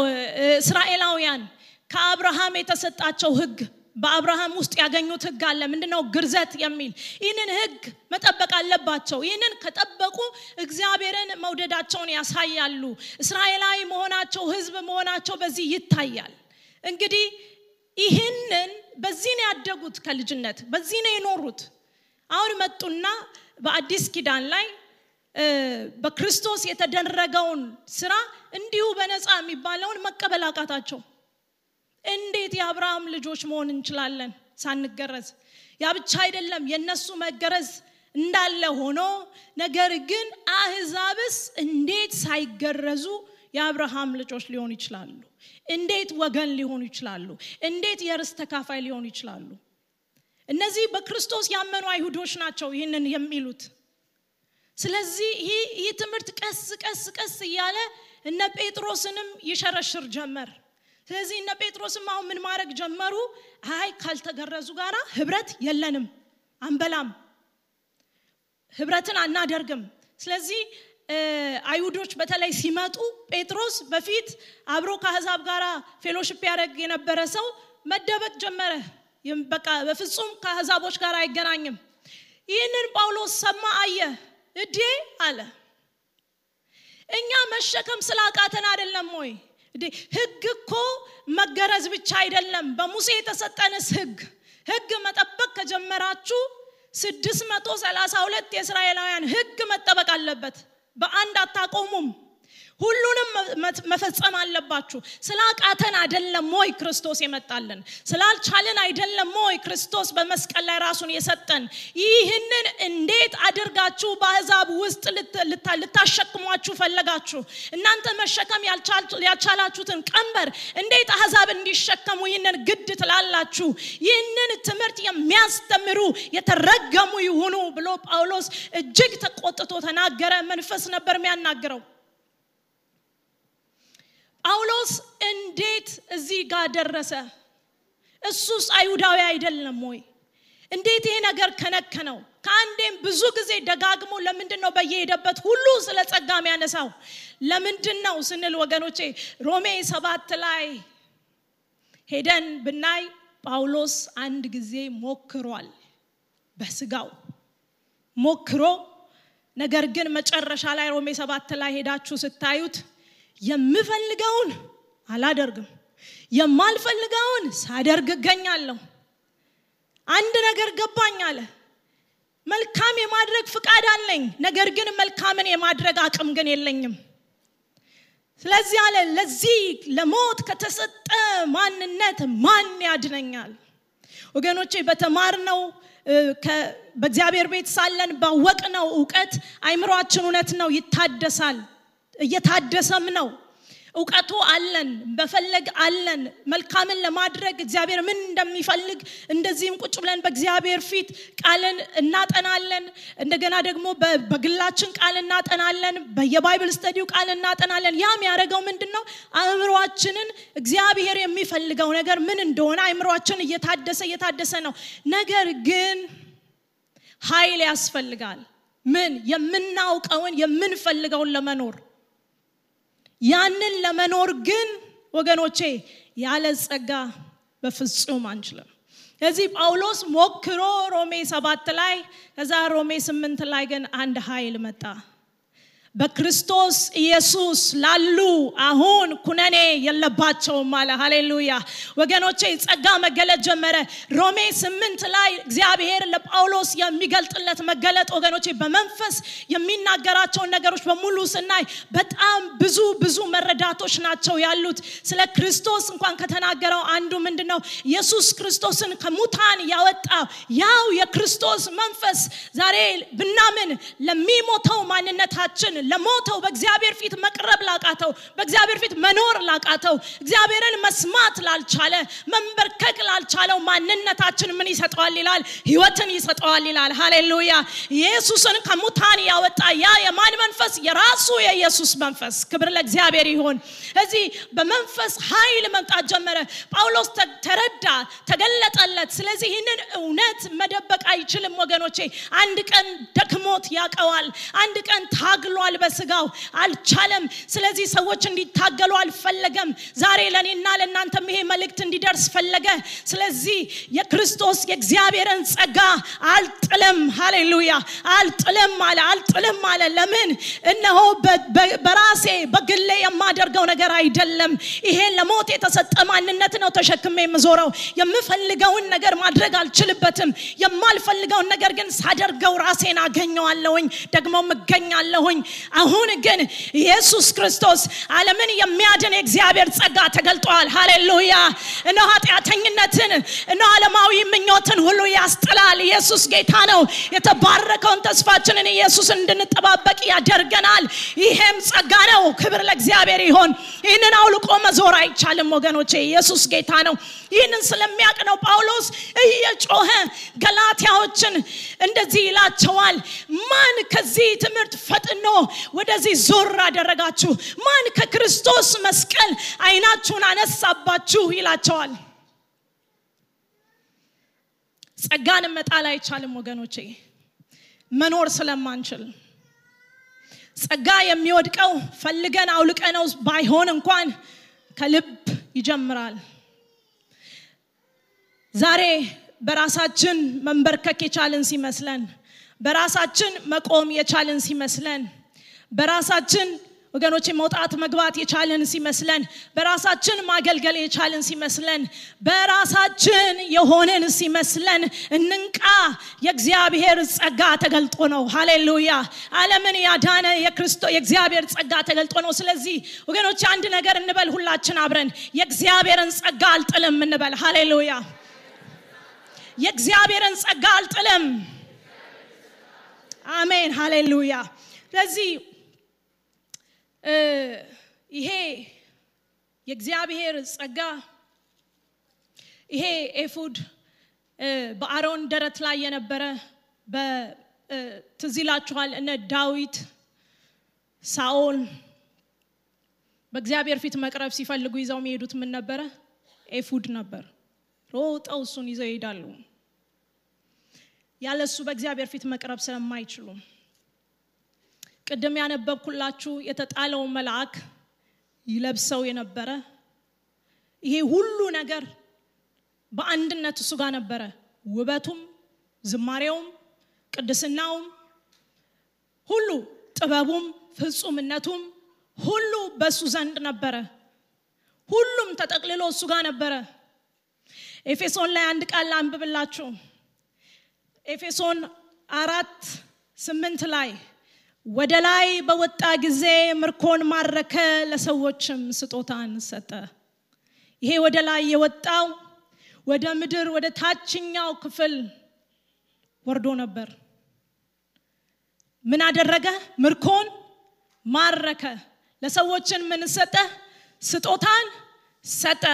እስራኤላውያን ከአብርሃም የተሰጣቸው ህግ በአብርሃም ውስጥ ያገኙት ህግ አለ። ምንድነው? ግርዘት የሚል ይህንን ህግ መጠበቅ አለባቸው። ይህንን ከጠበቁ እግዚአብሔርን መውደዳቸውን ያሳያሉ። እስራኤላዊ መሆናቸው ህዝብ መሆናቸው በዚህ ይታያል። እንግዲህ ይህንን በዚህ ነው ያደጉት ከልጅነት በዚህ ነው የኖሩት። አሁን መጡና በአዲስ ኪዳን ላይ በክርስቶስ የተደረገውን ስራ እንዲሁ በነፃ የሚባለውን መቀበል አቃታቸው። እንዴት የአብርሃም ልጆች መሆን እንችላለን ሳንገረዝ? ያ ብቻ አይደለም የነሱ መገረዝ እንዳለ ሆኖ ነገር ግን አህዛብስ እንዴት ሳይገረዙ የአብርሃም ልጆች ሊሆኑ ይችላሉ? እንዴት ወገን ሊሆኑ ይችላሉ? እንዴት የርስ ተካፋይ ሊሆኑ ይችላሉ? እነዚህ በክርስቶስ ያመኑ አይሁዶች ናቸው ይህንን የሚሉት ስለዚህ ይህ ትምህርት ቀስ ቀስ ቀስ እያለ እነ ጴጥሮስንም ይሸረሽር ጀመር። ስለዚህ እነ ጴጥሮስም አሁን ምን ማድረግ ጀመሩ? አይ ካልተገረዙ ጋር ህብረት የለንም አንበላም ህብረትን አናደርግም። ስለዚህ አይሁዶች በተለይ ሲመጡ ጴጥሮስ በፊት አብሮ ከአህዛብ ጋር ፌሎሽፕ ያደረግ የነበረ ሰው መደበቅ ጀመረ። በቃ በፍጹም ከአህዛቦች ጋር አይገናኝም። ይህንን ጳውሎስ ሰማ አየ እዴ አለ። እኛ መሸከም ስላቃተን አይደለም ወይ? ህግ እኮ መገረዝ ብቻ አይደለም። በሙሴ የተሰጠንስ ህግ። ህግ መጠበቅ ከጀመራችሁ ስድስት መቶ ሰላሳ ሁለት የእስራኤላውያን ህግ መጠበቅ አለበት። በአንድ አታቆሙም ሁሉንም መፈጸም አለባችሁ። ስላቃተን አይደለም ወይ ክርስቶስ የመጣልን ስላልቻልን አይደለም ወይ ክርስቶስ በመስቀል ላይ ራሱን የሰጠን። ይህንን እንዴት አድርጋችሁ በአህዛብ ውስጥ ልታሸክሟችሁ ፈለጋችሁ? እናንተ መሸከም ያልቻላችሁትን ቀንበር እንዴት አህዛብ እንዲሸከሙ ይህንን ግድ ትላላችሁ? ይህንን ትምህርት የሚያስተምሩ የተረገሙ ይሁኑ ብሎ ጳውሎስ እጅግ ተቆጥቶ ተናገረ። መንፈስ ነበር የሚያናግረው ጳውሎስ እንዴት እዚህ ጋር ደረሰ? እሱስ አይሁዳዊ አይደለም ወይ? እንዴት ይሄ ነገር ከነከነው? ከአንዴም ብዙ ጊዜ ደጋግሞ ለምንድን ነው በየሄደበት ሁሉ ስለ ጸጋ የሚያነሳው? ለምንድን ነው ስንል ወገኖቼ ሮሜ ሰባት ላይ ሄደን ብናይ ጳውሎስ አንድ ጊዜ ሞክሯል በስጋው። ሞክሮ ነገር ግን መጨረሻ ላይ ሮሜ ሰባት ላይ ሄዳችሁ ስታዩት የምፈልገውን አላደርግም። የማልፈልገውን ሳደርግ እገኛለሁ። አንድ ነገር ገባኝ አለ። መልካም የማድረግ ፍቃድ አለኝ ነገር ግን መልካምን የማድረግ አቅም ግን የለኝም። ስለዚህ አለ ለዚህ ለሞት ከተሰጠ ማንነት ማን ያድነኛል? ወገኖቼ በተማርነው በእግዚአብሔር ቤት ሳለን ባወቅነው እውቀት አይምሯችን እውነት ነው ይታደሳል እየታደሰም ነው። እውቀቱ አለን በፈለግ አለን። መልካምን ለማድረግ እግዚአብሔር ምን እንደሚፈልግ እንደዚህም ቁጭ ብለን በእግዚአብሔር ፊት ቃልን እናጠናለን። እንደገና ደግሞ በግላችን ቃል እናጠናለን በየባይብል ስተዲው ቃል እናጠናለን። ያም ያደረገው ምንድን ነው አእምሯችንን እግዚአብሔር የሚፈልገው ነገር ምን እንደሆነ አእምሯችን እየታደሰ እየታደሰ ነው። ነገር ግን ኃይል ያስፈልጋል። ምን? የምናውቀውን የምንፈልገውን ለመኖር ያንን ለመኖር ግን ወገኖቼ ያለ ጸጋ በፍጹም አንችልም። ስለዚህ ጳውሎስ ሞክሮ ሮሜ ሰባት ላይ ከዛ ሮሜ ስምንት ላይ ግን አንድ ኃይል መጣ በክርስቶስ ኢየሱስ ላሉ አሁን ኩነኔ የለባቸውም አለ። ሃሌሉያ! ወገኖቼ ጸጋ መገለጥ ጀመረ። ሮሜ ስምንት ላይ እግዚአብሔር ለጳውሎስ የሚገልጥለት መገለጥ ወገኖቼ በመንፈስ የሚናገራቸውን ነገሮች በሙሉ ስናይ በጣም ብዙ ብዙ መረዳቶች ናቸው ያሉት። ስለ ክርስቶስ እንኳን ከተናገረው አንዱ ምንድን ነው ኢየሱስ ክርስቶስን ከሙታን ያወጣው። ያው የክርስቶስ መንፈስ ዛሬ ብናምን ለሚሞተው ማንነታችን ለሞተው በእግዚአብሔር ፊት መቅረብ ላቃተው በእግዚአብሔር ፊት መኖር ላቃተው እግዚአብሔርን መስማት ላልቻለ መንበርከክ ላልቻለው ማንነታችን ምን ይሰጠዋል ይላል? ህይወትን ይሰጠዋል ይላል። ሃሌሉያ! ኢየሱስን ከሙታን ያወጣ ያ የማን መንፈስ? የራሱ የኢየሱስ መንፈስ። ክብር ለእግዚአብሔር ይሆን እዚህ በመንፈስ ኃይል መምጣት ጀመረ። ጳውሎስ ተረዳ ተገለጠለት። ስለዚህ ይህንን እውነት መደበቅ አይችልም ወገኖቼ። አንድ ቀን ደክሞት ያቀዋል። አንድ ቀን ታግሏል በስጋው አልቻለም። ስለዚህ ሰዎች እንዲታገሉ አልፈለገም። ዛሬ ለእኔና ለእናንተም ይሄ መልእክት እንዲደርስ ፈለገ። ስለዚህ የክርስቶስ የእግዚአብሔርን ጸጋ አልጥልም። ሃሌሉያ! አልጥልም አለ አልጥልም አለ። ለምን? እነሆ በራሴ በግሌ የማደርገው ነገር አይደለም። ይሄ ለሞት የተሰጠ ማንነት ነው ተሸክሜ የምዞረው። የምፈልገውን ነገር ማድረግ አልችልበትም። የማልፈልገውን ነገር ግን ሳደርገው ራሴን አገኘዋለሁኝ ደግሞ እገኛለሁኝ አሁን ግን ኢየሱስ ክርስቶስ ዓለምን የሚያድን የእግዚአብሔር ጸጋ ተገልጧል። ሃሌሉያ! እነ ኃጢአተኝነትን እነ ዓለማዊ ምኞትን ሁሉ ያስጥላል ኢየሱስ ጌታ ነው። የተባረከውን ተስፋችንን ኢየሱስን እንድንጠባበቅ ያደርገናል። ይሄም ጸጋ ነው። ክብር ለእግዚአብሔር ይሆን ይህንን አውልቆ መዞር አይቻልም ወገኖቼ። ኢየሱስ ጌታ ነው። ይህንን ስለሚያቅ ነው ጳውሎስ እየጮኸ ገላትያዎችን እንደዚህ ይላቸዋል። ማን ከዚህ ትምህርት ፈጥኖ ወደዚህ ዞር አደረጋችሁ። ማን ከክርስቶስ መስቀል አይናችሁን አነሳባችሁ ይላቸዋል? ጸጋን መጣል አይቻልም ወገኖቼ መኖር ስለማንችል። ጸጋ የሚወድቀው ፈልገን አውልቀነው ባይሆን እንኳን ከልብ ይጀምራል። ዛሬ በራሳችን መንበርከክ የቻልን ሲመስለን በራሳችን መቆም የቻልን ሲመስለን በራሳችን ወገኖች መውጣት መግባት የቻልን ሲመስለን በራሳችን ማገልገል የቻልን ሲመስለን በራሳችን የሆንን ሲመስለን እንንቃ። የእግዚአብሔር ጸጋ ተገልጦ ነው። ሃሌሉያ። አለምን ያዳነ የእግዚአብሔር ጸጋ ተገልጦ ነው። ስለዚህ ወገኖች አንድ ነገር እንበል ሁላችን አብረን። የእግዚአብሔርን ጸጋ አልጥልም እንበል። ሃሌሉያ። የእግዚአብሔርን ጸጋ አልጥልም። አሜን። ሃሌሉያ። ስለዚህ ይሄ የእግዚአብሔር ጸጋ ይሄ ኤፉድ በአሮን ደረት ላይ የነበረ ትዝ ይላችኋል እነ ዳዊት ሳኦል በእግዚአብሔር ፊት መቅረብ ሲፈልጉ ይዘው የሚሄዱት ምን ነበረ? ኤፉድ ነበር። ሮጠው እሱን ይዘው ይሄዳሉ። ያለሱ በእግዚአብሔር ፊት መቅረብ ስለማይችሉ ቅድም ያነበብኩላችሁ የተጣለው መልአክ ይለብሰው የነበረ ይሄ ሁሉ ነገር በአንድነት እሱ ጋር ነበረ። ውበቱም ዝማሬውም ቅድስናውም ሁሉ ጥበቡም ፍጹምነቱም ሁሉ በእሱ ዘንድ ነበረ። ሁሉም ተጠቅልሎ እሱ ጋር ነበረ። ኤፌሶን ላይ አንድ ቃል አንብብላችሁ ኤፌሶን አራት ስምንት ላይ ወደ ላይ በወጣ ጊዜ ምርኮን ማረከ ለሰዎችም ስጦታን ሰጠ። ይሄ ወደ ላይ የወጣው ወደ ምድር ወደ ታችኛው ክፍል ወርዶ ነበር። ምን አደረገ? ምርኮን ማረከ ለሰዎችን ምን ሰጠ? ስጦታን ሰጠ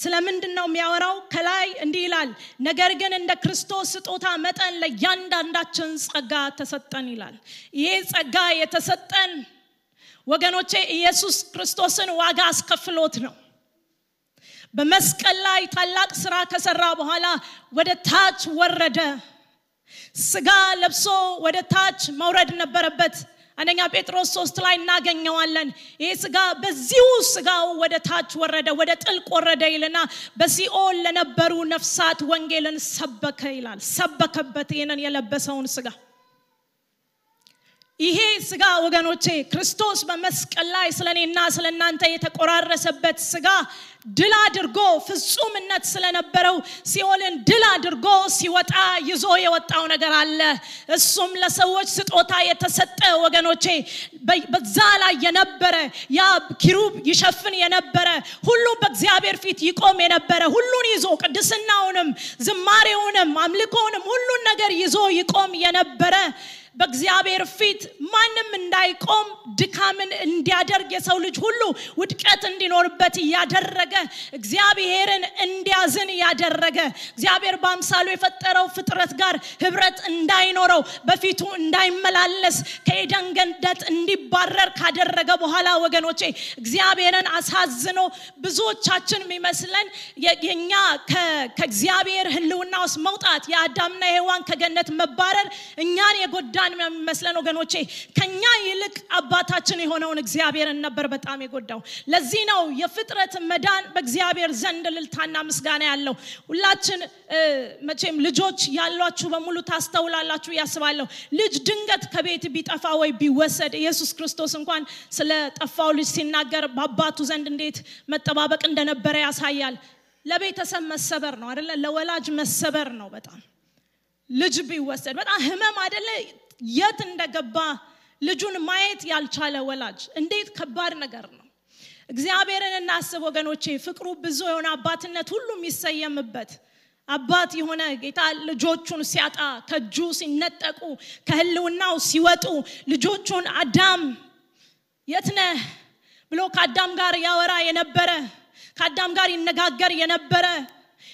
ስለምንድን ነው የሚያወራው? ከላይ እንዲህ ይላል ነገር ግን እንደ ክርስቶስ ስጦታ መጠን ለእያንዳንዳችን ጸጋ ተሰጠን ይላል። ይሄ ጸጋ የተሰጠን ወገኖቼ ኢየሱስ ክርስቶስን ዋጋ አስከፍሎት ነው። በመስቀል ላይ ታላቅ ስራ ከሰራ በኋላ ወደ ታች ወረደ። ስጋ ለብሶ ወደ ታች መውረድ ነበረበት አንደኛ ጴጥሮስ ሶስት ላይ እናገኘዋለን። ይህ ስጋ በዚሁ ስጋው ወደ ታች ወረደ ወደ ጥልቅ ወረደ ይልና በሲኦል ለነበሩ ነፍሳት ወንጌልን ሰበከ ይላል። ሰበከበት ይህንን የለበሰውን ስጋ ይሄ ስጋ ወገኖቼ ክርስቶስ በመስቀል ላይ ስለ እኔና ስለ እናንተ የተቆራረሰበት ስጋ ድል አድርጎ ፍጹምነት ስለነበረው ሲኦልን ድል አድርጎ ሲወጣ ይዞ የወጣው ነገር አለ። እሱም ለሰዎች ስጦታ የተሰጠ ወገኖቼ በዛ ላይ የነበረ ያ ኪሩብ ይሸፍን የነበረ ሁሉ በእግዚአብሔር ፊት ይቆም የነበረ ሁሉን ይዞ ቅድስናውንም ዝማሬውንም አምልኮውንም ሁሉን ነገር ይዞ ይቆም የነበረ በእግዚአብሔር ፊት ማንም እንዳይቆም ድካምን እንዲያደርግ የሰው ልጅ ሁሉ ውድቀት እንዲኖርበት እያደረገ እግዚአብሔርን እንዲያዝን ያደረገ እግዚአብሔር በአምሳሉ የፈጠረው ፍጥረት ጋር ህብረት እንዳይኖረው በፊቱ እንዳይመላለስ ከኤደን ገነት እንዲባረር ካደረገ በኋላ ወገኖቼ እግዚአብሔርን አሳዝኖ ብዙዎቻችን የሚመስለን የኛ ከእግዚአብሔር ህልውና ውስጥ መውጣት የአዳምና የሔዋን ከገነት መባረር እኛን የጎዳን የሚመስለን ወገኖቼ? ከኛ ይልቅ አባታችን የሆነውን እግዚአብሔርን ነበር በጣም የጎዳው። ለዚህ ነው የፍጥረት መዳን በእግዚአብሔር ዘንድ ልልታና ምስጋና ያለው። ሁላችን መቼም ልጆች ያሏችሁ በሙሉ ታስተውላላችሁ ያስባለሁ ልጅ ድንገት ከቤት ቢጠፋ ወይ ቢወሰድ ኢየሱስ ክርስቶስ እንኳን ስለ ጠፋው ልጅ ሲናገር በአባቱ ዘንድ እንዴት መጠባበቅ እንደነበረ ያሳያል። ለቤተሰብ መሰበር ነው አደለ ለወላጅ መሰበር ነው በጣም። ልጅ ቢወሰድ በጣም ህመም አደለ የት እንደገባ ልጁን ማየት ያልቻለ ወላጅ። እንዴት ከባድ ነገር ነው። እግዚአብሔርን እናስብ ወገኖቼ። ፍቅሩ ብዙ የሆነ አባትነት ሁሉ የሚሰየምበት አባት የሆነ ጌታ ልጆቹን ሲያጣ ከእጁ ሲነጠቁ ከህልውናው ሲወጡ ልጆቹን አዳም የትነህ ብሎ ከአዳም ጋር ያወራ የነበረ ከአዳም ጋር ይነጋገር የነበረ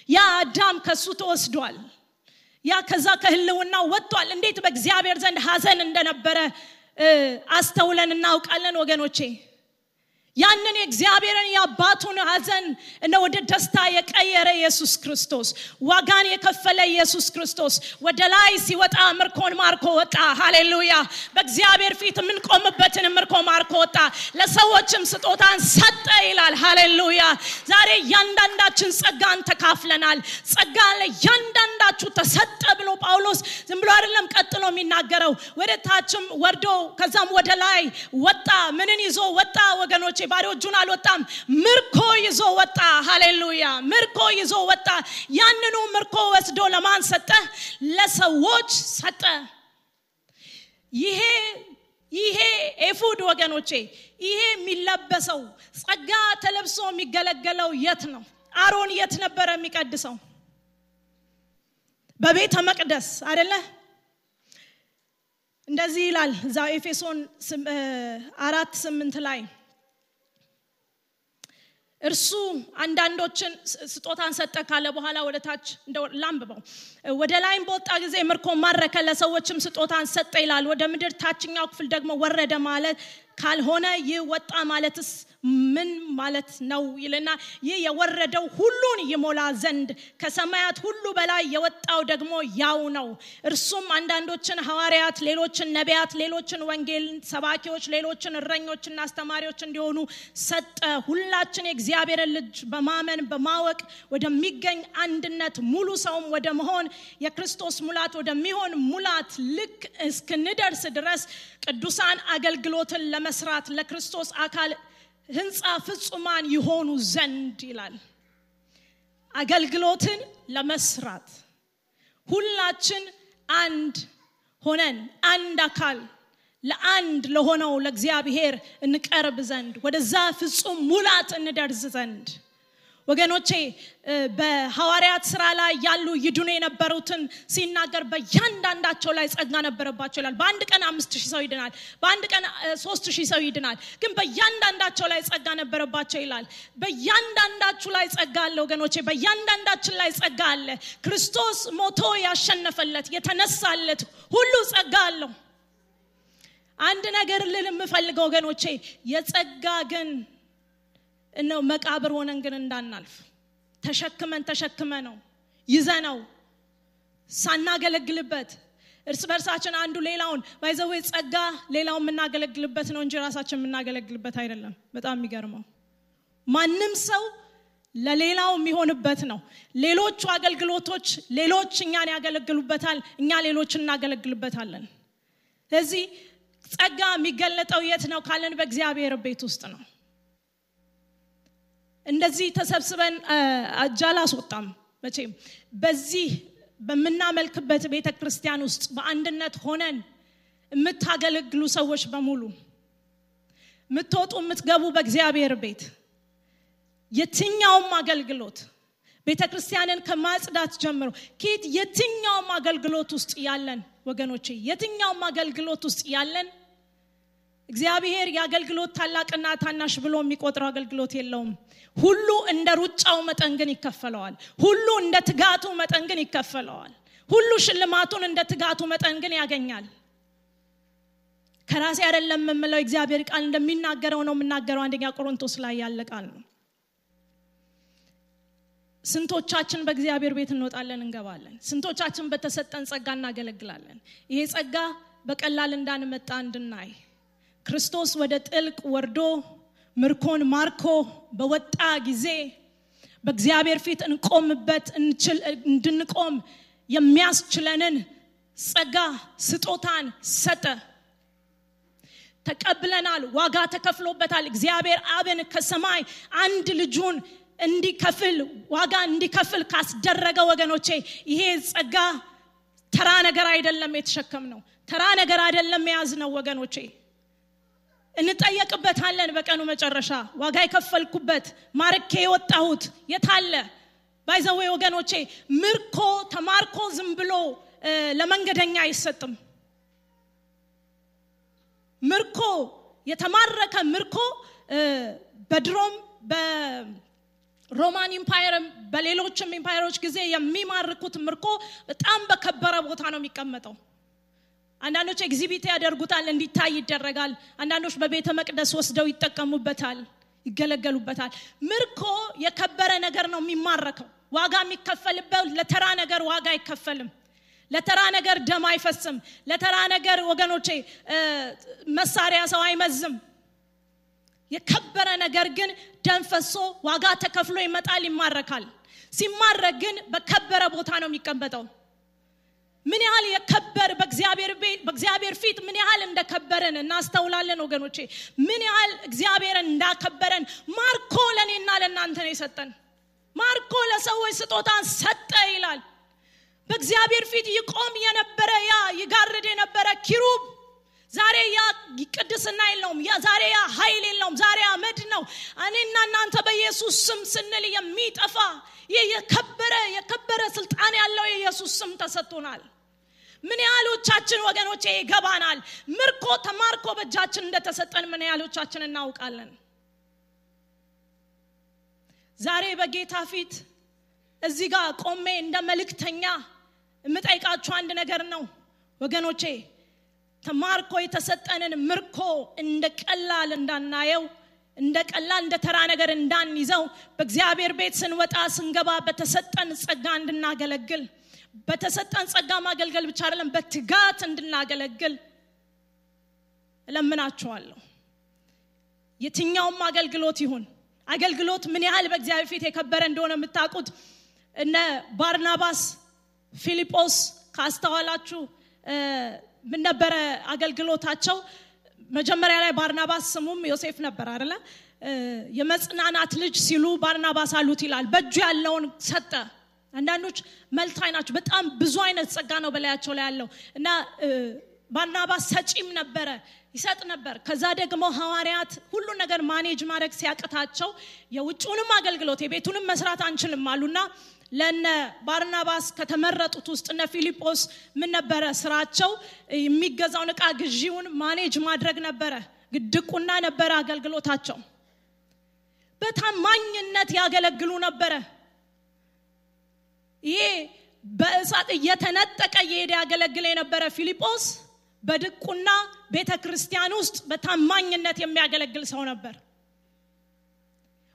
ያ አዳም ከሱ ተወስዷል ያ ከዛ ከህልውና ወጥቷል። እንዴት በእግዚአብሔር ዘንድ ሀዘን እንደነበረ አስተውለን እናውቃለን ወገኖቼ ያንን የእግዚአብሔርን የአባቱን ሀዘን ወደ ደስታ የቀየረ ኢየሱስ ክርስቶስ ዋጋን የከፈለ ኢየሱስ ክርስቶስ ወደ ላይ ሲወጣ ምርኮን ማርኮ ወጣ። ሃሌሉያ! በእግዚአብሔር ፊት የምንቆምበትን ምርኮ ማርኮ ወጣ። ለሰዎችም ስጦታን ሰጠ ይላል። ሃሌሉያ! ዛሬ እያንዳንዳችን ጸጋን ተካፍለናል። ጸጋ ለእያንዳንዳችሁ ተሰጠ ብሎ ጳውሎስ ዝም ብሎ አይደለም ቀጥሎ የሚናገረው ወደ ታችም ወርዶ ከዛም ወደ ላይ ወጣ። ምንን ይዞ ወጣ ወገኖቼ ባዶ እጁን አልወጣም። ምርኮ ይዞ ወጣ። ሃሌሉያ! ምርኮ ይዞ ወጣ። ያንኑ ምርኮ ወስዶ ለማን ሰጠ? ለሰዎች ሰጠ። ይሄ ይሄ ኤፉድ ወገኖቼ ይሄ የሚለበሰው ጸጋ ተለብሶ የሚገለገለው የት ነው? አሮን የት ነበረ የሚቀድሰው? በቤተ መቅደስ አደለ እንደዚህ ይላል እዛ ኤፌሶን አራት ስምንት ላይ እርሱ አንዳንዶችን ስጦታን ሰጠ ካለ በኋላ ወደ ታች ላንብበው። ወደ ላይም በወጣ ጊዜ ምርኮ ማረከ ለሰዎችም ስጦታን ሰጠ ይላል። ወደ ምድር ታችኛው ክፍል ደግሞ ወረደ ማለት ካልሆነ ይህ ወጣ ማለትስ ምን ማለት ነው ይልና ይህ የወረደው ሁሉን ይሞላ ዘንድ ከሰማያት ሁሉ በላይ የወጣው ደግሞ ያው ነው። እርሱም አንዳንዶችን ሐዋርያት ሌሎችን ነቢያት ሌሎችን ወንጌል ሰባኪዎች ሌሎችን እረኞችና አስተማሪዎች እንዲሆኑ ሰጠ። ሁላችን የእግዚአብሔርን ልጅ በማመን በማወቅ ወደሚገኝ አንድነት ሙሉ ሰውም ወደ መሆን የክርስቶስ ሙላት ወደሚሆን ሙላት ልክ እስክንደርስ ድረስ ቅዱሳን አገልግሎትን ለመስራት ለክርስቶስ አካል ህንፃ ፍጹማን ይሆኑ ዘንድ ይላል። አገልግሎትን ለመስራት ሁላችን አንድ ሆነን አንድ አካል ለአንድ ለሆነው ለእግዚአብሔር እንቀርብ ዘንድ ወደዛ ፍጹም ሙላት እንደርስ ዘንድ ወገኖቼ በሐዋርያት ስራ ላይ ያሉ ይድኑ የነበሩትን ሲናገር በእያንዳንዳቸው ላይ ጸጋ ነበረባቸው ይላል። በአንድ ቀን አምስት ሺህ ሰው ይድናል። በአንድ ቀን ሶስት ሺህ ሰው ይድናል። ግን በእያንዳንዳቸው ላይ ጸጋ ነበረባቸው ይላል። በእያንዳንዳችሁ ላይ ጸጋ አለ ወገኖቼ በእያንዳንዳችን ላይ ጸጋ አለ። ክርስቶስ ሞቶ ያሸነፈለት የተነሳለት ሁሉ ጸጋ አለው። አንድ ነገር ልል የምፈልገው ወገኖቼ የጸጋ ግን ነው መቃብር ሆነን ግን እንዳናልፍ። ተሸክመን ተሸክመ ነው ይዘ ነው ሳናገለግልበት እርስ በርሳችን አንዱ ሌላውን ባይዘዌ ጸጋ ሌላውን የምናገለግልበት ነው እንጂ ራሳችን የምናገለግልበት አይደለም። በጣም የሚገርመው ማንም ሰው ለሌላው የሚሆንበት ነው። ሌሎቹ አገልግሎቶች ሌሎች እኛን ያገለግሉበታል እኛ ሌሎች እናገለግልበታለን። ስለዚህ ጸጋ የሚገለጠው የት ነው ካለን በእግዚአብሔር ቤት ውስጥ ነው እንደዚህ ተሰብስበን እጅ አላስወጣም መቼም። በዚህ በምናመልክበት ቤተ ክርስቲያን ውስጥ በአንድነት ሆነን የምታገለግሉ ሰዎች በሙሉ የምትወጡ የምትገቡ በእግዚአብሔር ቤት የትኛውም አገልግሎት ቤተ ክርስቲያንን ከማጽዳት ጀምሮ ኬት የትኛውም አገልግሎት ውስጥ ያለን ወገኖቼ የትኛውም አገልግሎት ውስጥ ያለን እግዚአብሔር የአገልግሎት ታላቅና ታናሽ ብሎ የሚቆጥረው አገልግሎት የለውም። ሁሉ እንደ ሩጫው መጠን ግን ይከፈለዋል። ሁሉ እንደ ትጋቱ መጠን ግን ይከፈለዋል። ሁሉ ሽልማቱን እንደ ትጋቱ መጠን ግን ያገኛል። ከራሴ አይደለም የምለው እግዚአብሔር ቃል እንደሚናገረው ነው የምናገረው። አንደኛ ቆሮንቶስ ላይ ያለ ቃል ነው። ስንቶቻችን በእግዚአብሔር ቤት እንወጣለን እንገባለን። ስንቶቻችን በተሰጠን ጸጋ እናገለግላለን። ይሄ ጸጋ በቀላል እንዳንመጣ እንድናይ ክርስቶስ ወደ ጥልቅ ወርዶ ምርኮን ማርኮ በወጣ ጊዜ በእግዚአብሔር ፊት እንቆምበት እንድንቆም የሚያስችለንን ጸጋ ስጦታን ሰጠ። ተቀብለናል ዋጋ ተከፍሎበታል። እግዚአብሔር አብን ከሰማይ አንድ ልጁን እንዲከፍል ዋጋ እንዲከፍል ካስደረገ ወገኖቼ ይሄ ጸጋ ተራ ነገር አይደለም የተሸከምነው ተራ ነገር አይደለም የያዝነው ወገኖቼ እንጠየቅበታለን በቀኑ መጨረሻ። ዋጋ የከፈልኩበት ማርኬ የወጣሁት የታለ by the way ወገኖቼ ምርኮ ተማርኮ ዝም ብሎ ለመንገደኛ አይሰጥም። ምርኮ የተማረከ ምርኮ በድሮም በ Roman Empire ም በሌሎችም empire ኦች ጊዜ የሚማርኩት ምርኮ በጣም በከበረ ቦታ ነው የሚቀመጠው አንዳንዶች exhibit ያደርጉታል እንዲታይ ይደረጋል። አንዳንዶች በቤተ መቅደስ ወስደው ይጠቀሙበታል ይገለገሉበታል። ምርኮ የከበረ ነገር ነው የሚማረከው። ዋጋ የሚከፈልበት ለተራ ነገር ዋጋ አይከፈልም። ለተራ ነገር ደም አይፈስም። ለተራ ነገር ወገኖቼ መሳሪያ ሰው አይመዝም። የከበረ ነገር ግን ደም ፈሶ ዋጋ ተከፍሎ ይመጣል ይማረካል። ሲማረክ ግን በከበረ ቦታ ነው የሚቀመጠው ምን ያህል የከበር በእግዚአብሔር ፊት ምን ያህል እንደከበረን እናስተውላለን ወገኖቼ። ምን ያህል እግዚአብሔርን እንዳከበረን ማርኮ ለእኔና ለእናንተ ነው የሰጠን። ማርኮ ለሰዎች ስጦታን ሰጠ ይላል። በእግዚአብሔር ፊት ይቆም የነበረ ያ ይጋርድ የነበረ ኪሩብ ዛሬ ያ ቅድስና የለውም ዛሬ ያ ኃይል የለውም ዛሬ አመድ ነው። እኔና እናንተ በኢየሱስ ስም ስንል የሚጠፋ የከበረ የከበረ ስልጣን ያለው የኢየሱስ ስም ተሰጥቶናል። ምን ያህሎቻችን ወገኖቼ ይገባናል? ምርኮ ተማርኮ በእጃችን እንደተሰጠን ምን ያህሎቻችን እናውቃለን? ዛሬ በጌታ ፊት እዚህ ጋር ቆሜ እንደ መልእክተኛ የምጠይቃችሁ አንድ ነገር ነው ወገኖቼ ተማርኮ የተሰጠንን ምርኮ እንደ ቀላል እንዳናየው እንደ ቀላል እንደ ተራ ነገር እንዳንይዘው በእግዚአብሔር ቤት ስንወጣ ስንገባ በተሰጠን ጸጋ እንድናገለግል በተሰጠን ጸጋ ማገልገል ብቻ አይደለም በትጋት እንድናገለግል እለምናችኋለሁ። የትኛውም አገልግሎት ይሁን አገልግሎት ምን ያህል በእግዚአብሔር ፊት የከበረ እንደሆነ የምታውቁት እነ ባርናባስ ፊልጶስ ካስተዋላችሁ ምን ነበረ አገልግሎታቸው? መጀመሪያ ላይ ባርናባስ ስሙም ዮሴፍ ነበር አደለ የመጽናናት ልጅ ሲሉ ባርናባስ አሉት ይላል። በእጁ ያለውን ሰጠ። አንዳንዶች multi ናቸው በጣም ብዙ አይነት ጸጋ ነው በላያቸው ላይ ያለው። እና ባርናባስ ሰጪም ነበረ ይሰጥ ነበር። ከዛ ደግሞ ሐዋርያት ሁሉ ነገር manage ማድረግ ሲያቅታቸው የውጭውንም አገልግሎት የቤቱንም መስራት አንችልም አሉና ለነ ባርናባስ ከተመረጡት ውስጥ እነ ፊልጶስ ምን ነበረ? ስራቸው የሚገዛውን እቃ ግዢውን manage ማድረግ ነበረ። ድቁና ነበረ አገልግሎታቸው። በታማኝነት ያገለግሉ ነበረ። ይሄ በእሳት እየተነጠቀ እየሄደ ያገለግል የነበረ ፊልጶስ በድቁና ቤተ ክርስቲያን ውስጥ በታማኝነት የሚያገለግል ሰው ነበር።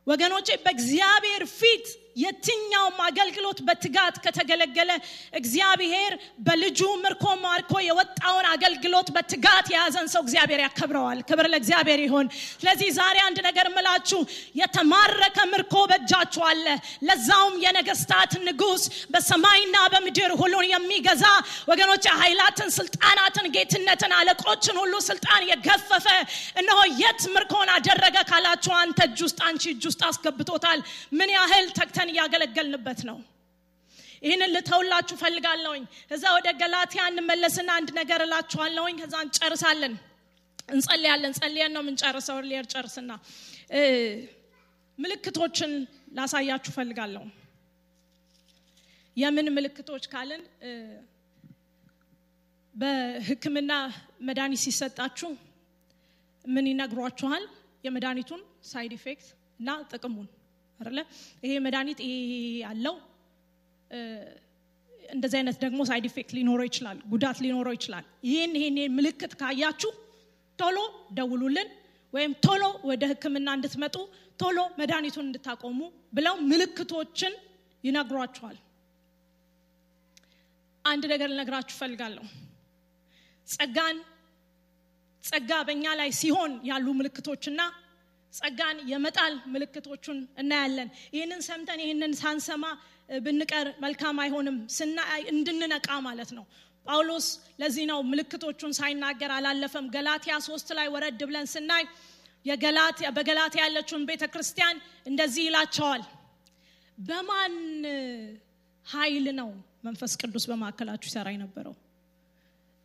ወገኖቼ በእግዚአብሔር ፊት የትኛውም አገልግሎት በትጋት ከተገለገለ እግዚአብሔር በልጁ ምርኮ ማርኮ የወጣውን አገልግሎት በትጋት የያዘን ሰው እግዚአብሔር ያከብረዋል። ክብር ለእግዚአብሔር ይሆን ስለዚህ ዛሬ አንድ ነገር ምላችሁ የተማረከ ምርኮ በእጃችሁ አለ። ለዛውም የነገስታት ንጉስ በሰማይና በምድር ሁሉን የሚገዛ ወገኖች ኃይላትን ስልጣናትን ጌትነትን አለቆችን ሁሉ ስልጣን የገፈፈ እነሆ የት ምርኮን አደረገ ካላችሁ አንተ እጅ ውስጥ አንቺ እጅ ውስጥ አስገብቶታል። ምን ያህል ተግተን እያገለገልንበት ነው። ይህንን ልተውላችሁ ፈልጋለሁኝ። እዛ ወደ ገላትያ እንመለስና አንድ ነገር እላችኋለሁኝ። ከዛ እንጨርሳለን። እንጸልያለን። ጸልየን ነው የምንጨርሰው። ሊየር ጨርስና ምልክቶችን ላሳያችሁ ፈልጋለሁ። የምን ምልክቶች ካልን በህክምና መድኃኒት ሲሰጣችሁ ምን ይነግሯችኋል? የመድኃኒቱን side effect እና ጥቅሙን አለ ይሄ መድኃኒት ያለው እንደዚህ አይነት ደግሞ side effect ሊኖረው ይችላል ጉዳት ሊኖረው ይችላል። ይህን ይህን ምልክት ካያችሁ ቶሎ ደውሉልን ወይም ቶሎ ወደ ህክምና እንድትመጡ ቶሎ መድኃኒቱን እንድታቆሙ ብለው ምልክቶችን ይነግሯችኋል። አንድ ነገር ልነግራችሁ ፈልጋለሁ ጸጋን ጸጋ በእኛ ላይ ሲሆን ያሉ ምልክቶችና ጸጋን የመጣል ምልክቶቹን እናያለን። ይህንን ሰምተን ይህንን ሳንሰማ ብንቀር መልካም አይሆንም እንድንነቃ ማለት ነው። ጳውሎስ ለዚህ ነው ምልክቶቹን ሳይናገር አላለፈም። ገላትያ ሶስት ላይ ወረድ ብለን ስናይ በገላትያ ያለችውን ቤተ ክርስቲያን እንደዚህ ይላቸዋል። በማን ኃይል ነው መንፈስ ቅዱስ በማዕከላችሁ ይሰራ የነበረው?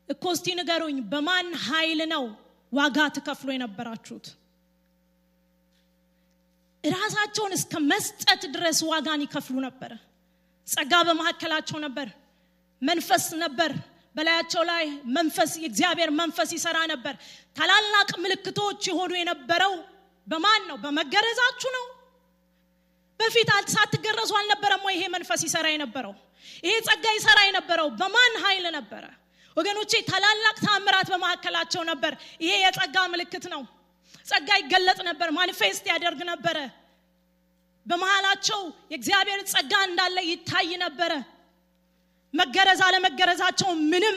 እኮ ንገሩኝ በማን ኃይል ነው ዋጋ ትከፍሎ የነበራችሁት ራሳቸውን እስከ መስጠት ድረስ ዋጋን ይከፍሉ ነበረ ጸጋ በመካከላቸው ነበር። መንፈስ ነበር። በላያቸው ላይ መንፈስ የእግዚአብሔር መንፈስ ይሰራ ነበር። ታላላቅ ምልክቶች የሆኑ የነበረው በማን ነው? በመገረዛችሁ ነው? በፊት ሳትገረዙ አልነበረም ወይ ይሄ መንፈስ ይሰራ የነበረው? ይሄ ጸጋ ይሰራ የነበረው በማን ኃይል ነበረ? ወገኖቼ ታላላቅ ታምራት በመካከላቸው ነበር። ይሄ የጸጋ ምልክት ነው ጸጋ ይገለጥ ነበር ማኒፌስት ያደርግ ነበረ። በመሃላቸው የእግዚአብሔር ጸጋ እንዳለ ይታይ ነበረ። መገረዝ አለመገረዛቸው ምንም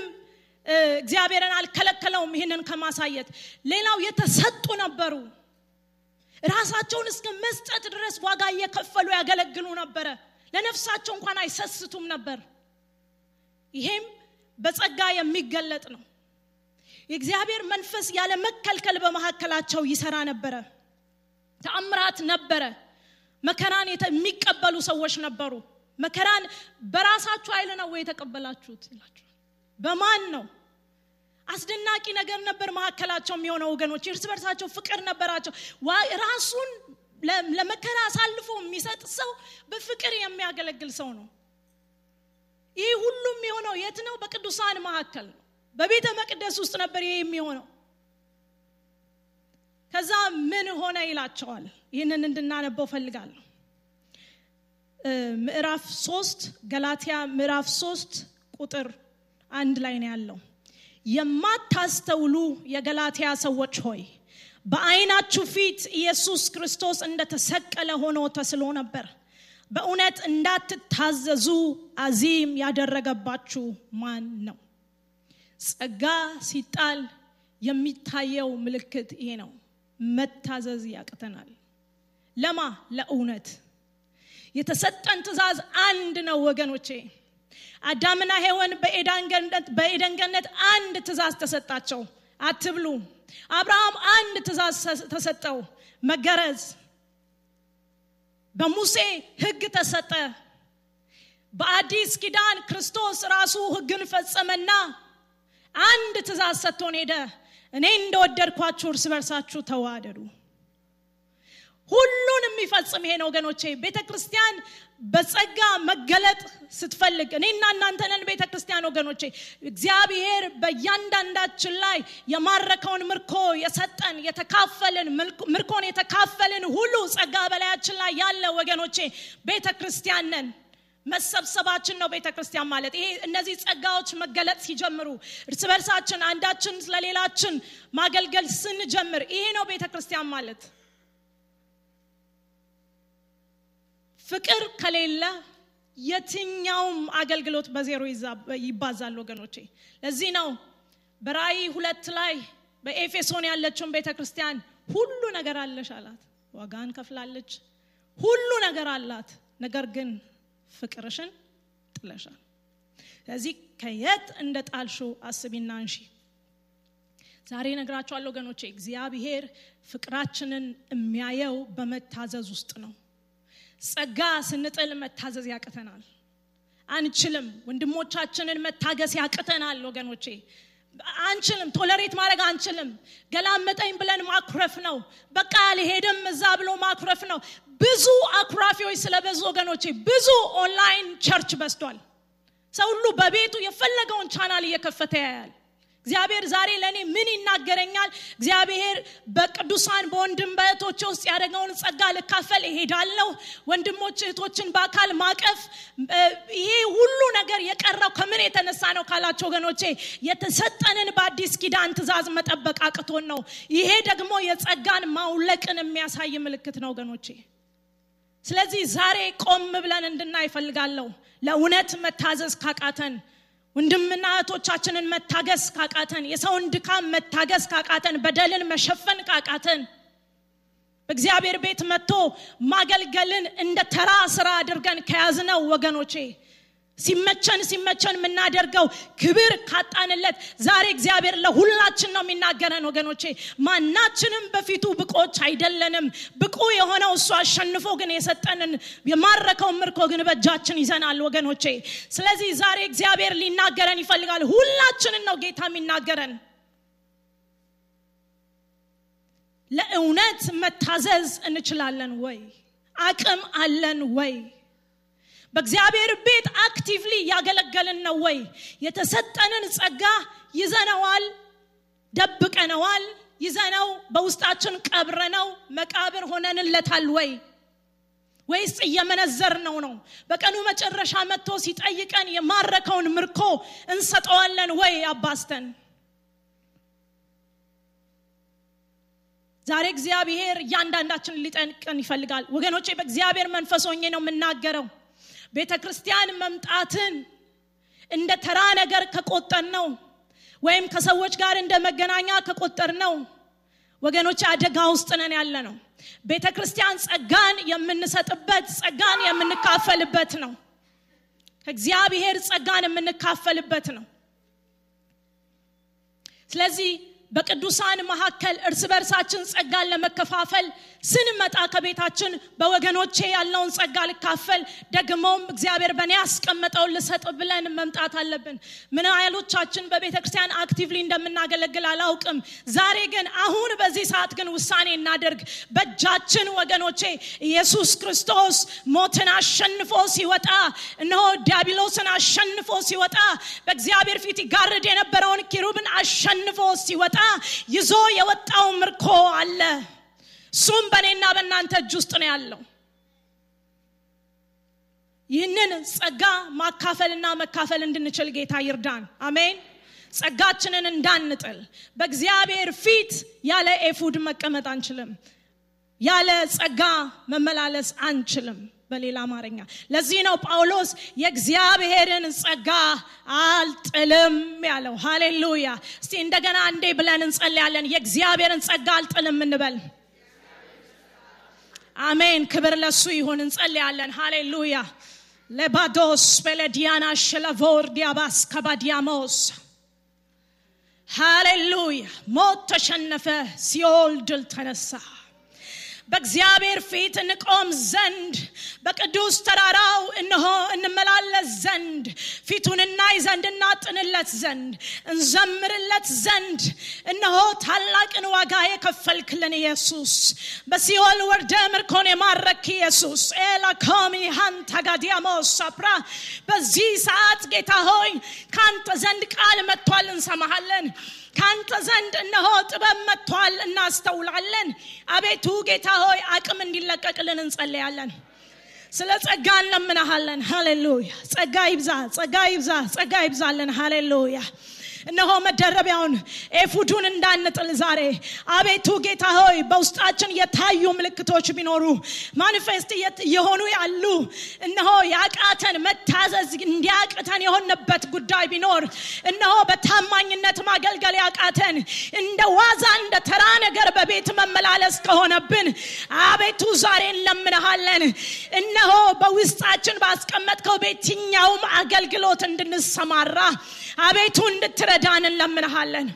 እግዚአብሔርን አልከለከለውም ይህንን ከማሳየት። ሌላው የተሰጡ ነበሩ። ራሳቸውን እስከ መስጠት ድረስ ዋጋ እየከፈሉ ያገለግሉ ነበረ። ለነፍሳቸው እንኳን አይሰስቱም ነበር። ይሄም በጸጋ የሚገለጥ ነው የእግዚአብሔር መንፈስ ያለ መከልከል በመካከላቸው ይሰራ ነበረ። ተአምራት ነበረ። መከራን የሚቀበሉ ሰዎች ነበሩ። መከራን በራሳችሁ ኃይል ነው ወይ የተቀበላችሁት? ይላችኋል በማን ነው? አስደናቂ ነገር ነበር መካከላቸው የሚሆነው ወገኖች። እርስ በርሳቸው ፍቅር ነበራቸው። ራሱን ለመከራ አሳልፎ የሚሰጥ ሰው በፍቅር የሚያገለግል ሰው ነው። ይህ ሁሉም የሆነው የት ነው? በቅዱሳን መካከል ነው በቤተ መቅደስ ውስጥ ነበር ይሄ የሚሆነው። ከዛ ምን ሆነ ይላቸዋል? ይህንን እንድናነበው ፈልጋለሁ ምዕራፍ ሶስት ገላትያ ምዕራፍ ሶስት ቁጥር አንድ ላይ ነው ያለው። የማታስተውሉ የገላትያ ሰዎች ሆይ በአይናችሁ ፊት ኢየሱስ ክርስቶስ እንደተሰቀለ ሆኖ ተስሎ ነበር። በእውነት እንዳትታዘዙ አዚም ያደረገባችሁ ማን ነው ጸጋ ሲጣል የሚታየው ምልክት ይሄ ነው። መታዘዝ ያቅተናል። ለማ? ለእውነት። የተሰጠን ትእዛዝ አንድ ነው ወገኖቼ። አዳምና ሔወን በኤደን ገነት አንድ ትእዛዝ ተሰጣቸው። አትብሉ። አብርሃም አንድ ትእዛዝ ተሰጠው። መገረዝ። በሙሴ ህግ ተሰጠ። በአዲስ ኪዳን ክርስቶስ ራሱ ህግን ፈጸመና አንድ ትእዛዝ ሰጥቶን ሄደ። እኔ እንደወደድኳችሁ እርስ በርሳችሁ ተዋደዱ። ሁሉን የሚፈጽም ይሄን ወገኖቼ ቤተ ክርስቲያን በጸጋ መገለጥ ስትፈልግ እኔና እናንተንን ቤተ ክርስቲያን ወገኖቼ። እግዚአብሔር በእያንዳንዳችን ላይ የማረከውን ምርኮ የሰጠን የተካፈልን ምርኮን የተካፈልን ሁሉ ጸጋ በላያችን ላይ ያለ ወገኖቼ ቤተ ክርስቲያን ነን መሰብሰባችን ነው ቤተ ክርስቲያን ማለት። ይሄ እነዚህ ጸጋዎች መገለጥ ሲጀምሩ እርስ በርሳችን አንዳችን ስለሌላችን ማገልገል ስንጀምር ይሄ ነው ቤተ ክርስቲያን ማለት። ፍቅር ከሌለ የትኛውም አገልግሎት በዜሮ ይባዛል ወገኖቼ። ለዚህ ነው በራእይ ሁለት ላይ በኤፌሶን ያለችውን ቤተ ክርስቲያን ሁሉ ነገር አለሽ አላት። ዋጋን ከፍላለች። ሁሉ ነገር አላት። ነገር ግን ፍቅርሽን ጥለሻል። ስለዚህ ከየት እንደ ጣልሹ አስቢና እንሺ ዛሬ ነግራችኋለሁ ወገኖቼ እግዚአብሔር ፍቅራችንን የሚያየው በመታዘዝ ውስጥ ነው። ጸጋ ስንጥል መታዘዝ ያቅተናል። አንችልም። ወንድሞቻችንን መታገስ ያቅተናል ወገኖቼ አንችልም ቶለሬት ማድረግ አንችልም። ገላመጠኝ ብለን ማኩረፍ ነው። በቃ አልሄድም እዛ ብሎ ማኩረፍ ነው። ብዙ አኩራፊዎች ስለበዙ ወገኖቼ ብዙ online church በዝቷል ሰው ሁሉ በቤቱ የፈለገውን ቻናል እየከፈተ ያያል እግዚአብሔር ዛሬ ለእኔ ምን ይናገረኛል? እግዚአብሔር በቅዱሳን በወንድም በእህቶች ውስጥ ያደረገውን ጸጋ ልካፈል እሄዳለሁ። ወንድሞች እህቶችን በአካል ማቀፍ ይሄ ሁሉ ነገር የቀረው ከምን የተነሳ ነው ካላችሁ ወገኖቼ የተሰጠንን በአዲስ ኪዳን ትእዛዝ መጠበቅ አቅቶን ነው። ይሄ ደግሞ የጸጋን ማውለቅን የሚያሳይ ምልክት ነው ወገኖቼ። ስለዚህ ዛሬ ቆም ብለን እንድና ይፈልጋለሁ ለእውነት መታዘዝ ካቃተን ወንድምና እህቶቻችንን መታገስ ካቃተን የሰውን ድካም መታገስ ካቃተን በደልን መሸፈን ካቃተን በእግዚአብሔር ቤት መጥቶ ማገልገልን እንደ ተራ ስራ አድርገን ከያዝነው ወገኖቼ ሲመቸን ሲመቸን የምናደርገው ክብር ካጣንለት ዛሬ እግዚአብሔር ለሁላችን ነው የሚናገረን ወገኖቼ። ማናችንም በፊቱ ብቆች አይደለንም። ብቁ የሆነው እሱ አሸንፎ ግን የሰጠንን የማረከው ምርኮ ግን በእጃችን ይዘናል ወገኖቼ። ስለዚህ ዛሬ እግዚአብሔር ሊናገረን ይፈልጋል። ሁላችንን ነው ጌታ የሚናገረን። ለእውነት መታዘዝ እንችላለን ወይ? አቅም አለን ወይ በእግዚአብሔር ቤት actively ያገለገልን ነው ወይ? የተሰጠንን ጸጋ ይዘነዋል ደብቀነዋል ይዘነው በውስጣችን ቀብረነው መቃብር ሆነንለታል ወይ? ወይስ እየመነዘርነው? ነው በቀኑ መጨረሻ መጥቶ ሲጠይቀን የማረከውን ምርኮ እንሰጠዋለን ወይ አባስተን ዛሬ እግዚአብሔር እያንዳንዳችን ሊጠንቀን ይፈልጋል። ወገኖቼ በእግዚአብሔር መንፈስ ሆኜ ነው የምናገረው ቤተ ክርስቲያን መምጣትን እንደ ተራ ነገር ከቆጠር ነው ወይም ከሰዎች ጋር እንደ መገናኛ ከቆጠር ነው ወገኖች አደጋ ውስጥ ነን ያለ ነው ቤተ ክርስቲያን ጸጋን የምንሰጥበት ጸጋን የምንካፈልበት ነው። ከእግዚአብሔር ጸጋን የምንካፈልበት ነው። ስለዚህ በቅዱሳን መካከል እርስ በርሳችን ጸጋን ለመከፋፈል ስንመጣ ከቤታችን በወገኖቼ ያለውን ጸጋ ልካፈል። ደግሞም እግዚአብሔር በእኔ ያስቀመጠውን ልሰጥ ብለን መምጣት አለብን። ምን ያህሎቻችን በቤተ ክርስቲያን actively እንደምናገለግል አላውቅም። ዛሬ ግን አሁን በዚህ ሰዓት ግን ውሳኔ እናደርግ በእጃችን ወገኖቼ ኢየሱስ ክርስቶስ ሞትን አሸንፎ ሲወጣ እነሆ ዲያብሎስን አሸንፎ ሲወጣ በእግዚአብሔር ፊት ይጋርድ የነበረውን ኪሩብን አሸንፎ ሲወጣ ይዞ የወጣው ምርኮ አለ። እሱም በእኔና በእናንተ እጅ ውስጥ ነው ያለው። ይህንን ጸጋ ማካፈልና መካፈል እንድንችል ጌታ ይርዳን። አሜን። ጸጋችንን እንዳንጥል። በእግዚአብሔር ፊት ያለ ኤፉድ መቀመጥ አንችልም። ያለ ጸጋ መመላለስ አንችልም በሌላ አማርኛ። ለዚህ ነው ጳውሎስ የእግዚአብሔርን ጸጋ አልጥልም ያለው። ሃሌሉያ! እስቲ እንደገና እንዴ ብለን እንጸልያለን። የእግዚአብሔርን ጸጋ አልጥልም እንበል። አሜን። ክብር ለሱ ይሁን። እንጸልያለን። ሃሌሉያ! ለባዶስ በለዲያና ሽለቮር ዲያባስ ከባዲያሞስ። ሃሌሉያ! ሞት ተሸነፈ። ሲኦል ድል ተነሳ በእግዚአብሔር ፊት እንቆም ዘንድ በቅዱስ ተራራው እነሆ እንመላለስ ዘንድ ፊቱን እናይ ዘንድ እናጥንለት ዘንድ እንዘምርለት ዘንድ። እነሆ ታላቅን ዋጋ የከፈልክልን ኢየሱስ በሲኦል ወርደ ምርኮን የማረክ ኢየሱስ ኤላኮሚ ሃንታጋዲያሞስ አፕራ። በዚህ ሰዓት ጌታ ሆይ ከአንተ ዘንድ ቃል መጥቷል እንሰማሃለን ከአንተ ዘንድ እነሆ ጥበብ መጥቷል እናስተውላለን። አቤቱ ጌታ ሆይ አቅም እንዲለቀቅልን እንጸለያለን ስለ ጸጋ እንለምናሃለን ሃሌሉያ! ጸጋ ይብዛ ጸጋ ይብዛ ጸጋ ይብዛለን ሃሌሉያ እነሆ መደረቢያውን ኤፉዱን እንዳንጥል ዛሬ። አቤቱ ጌታ ሆይ በውስጣችን የታዩ ምልክቶች ቢኖሩ ማኒፌስት የሆኑ ያሉ እነሆ ያቃተን መታዘዝ እንዲያቅተን የሆነበት ጉዳይ ቢኖር እነሆ በታማኝነት ማገልገል ያቃተን እንደ ዋዛ እንደ ተራ ነገር በቤት መመላለስ ከሆነብን አቤቱ ዛሬ እንለምንሃለን እነሆ በውስጣችን ባስቀመጥከው ቤትኛውም አገልግሎት እንድንሰማራ አቤቱ እንድትረዳን እንለምንሃለን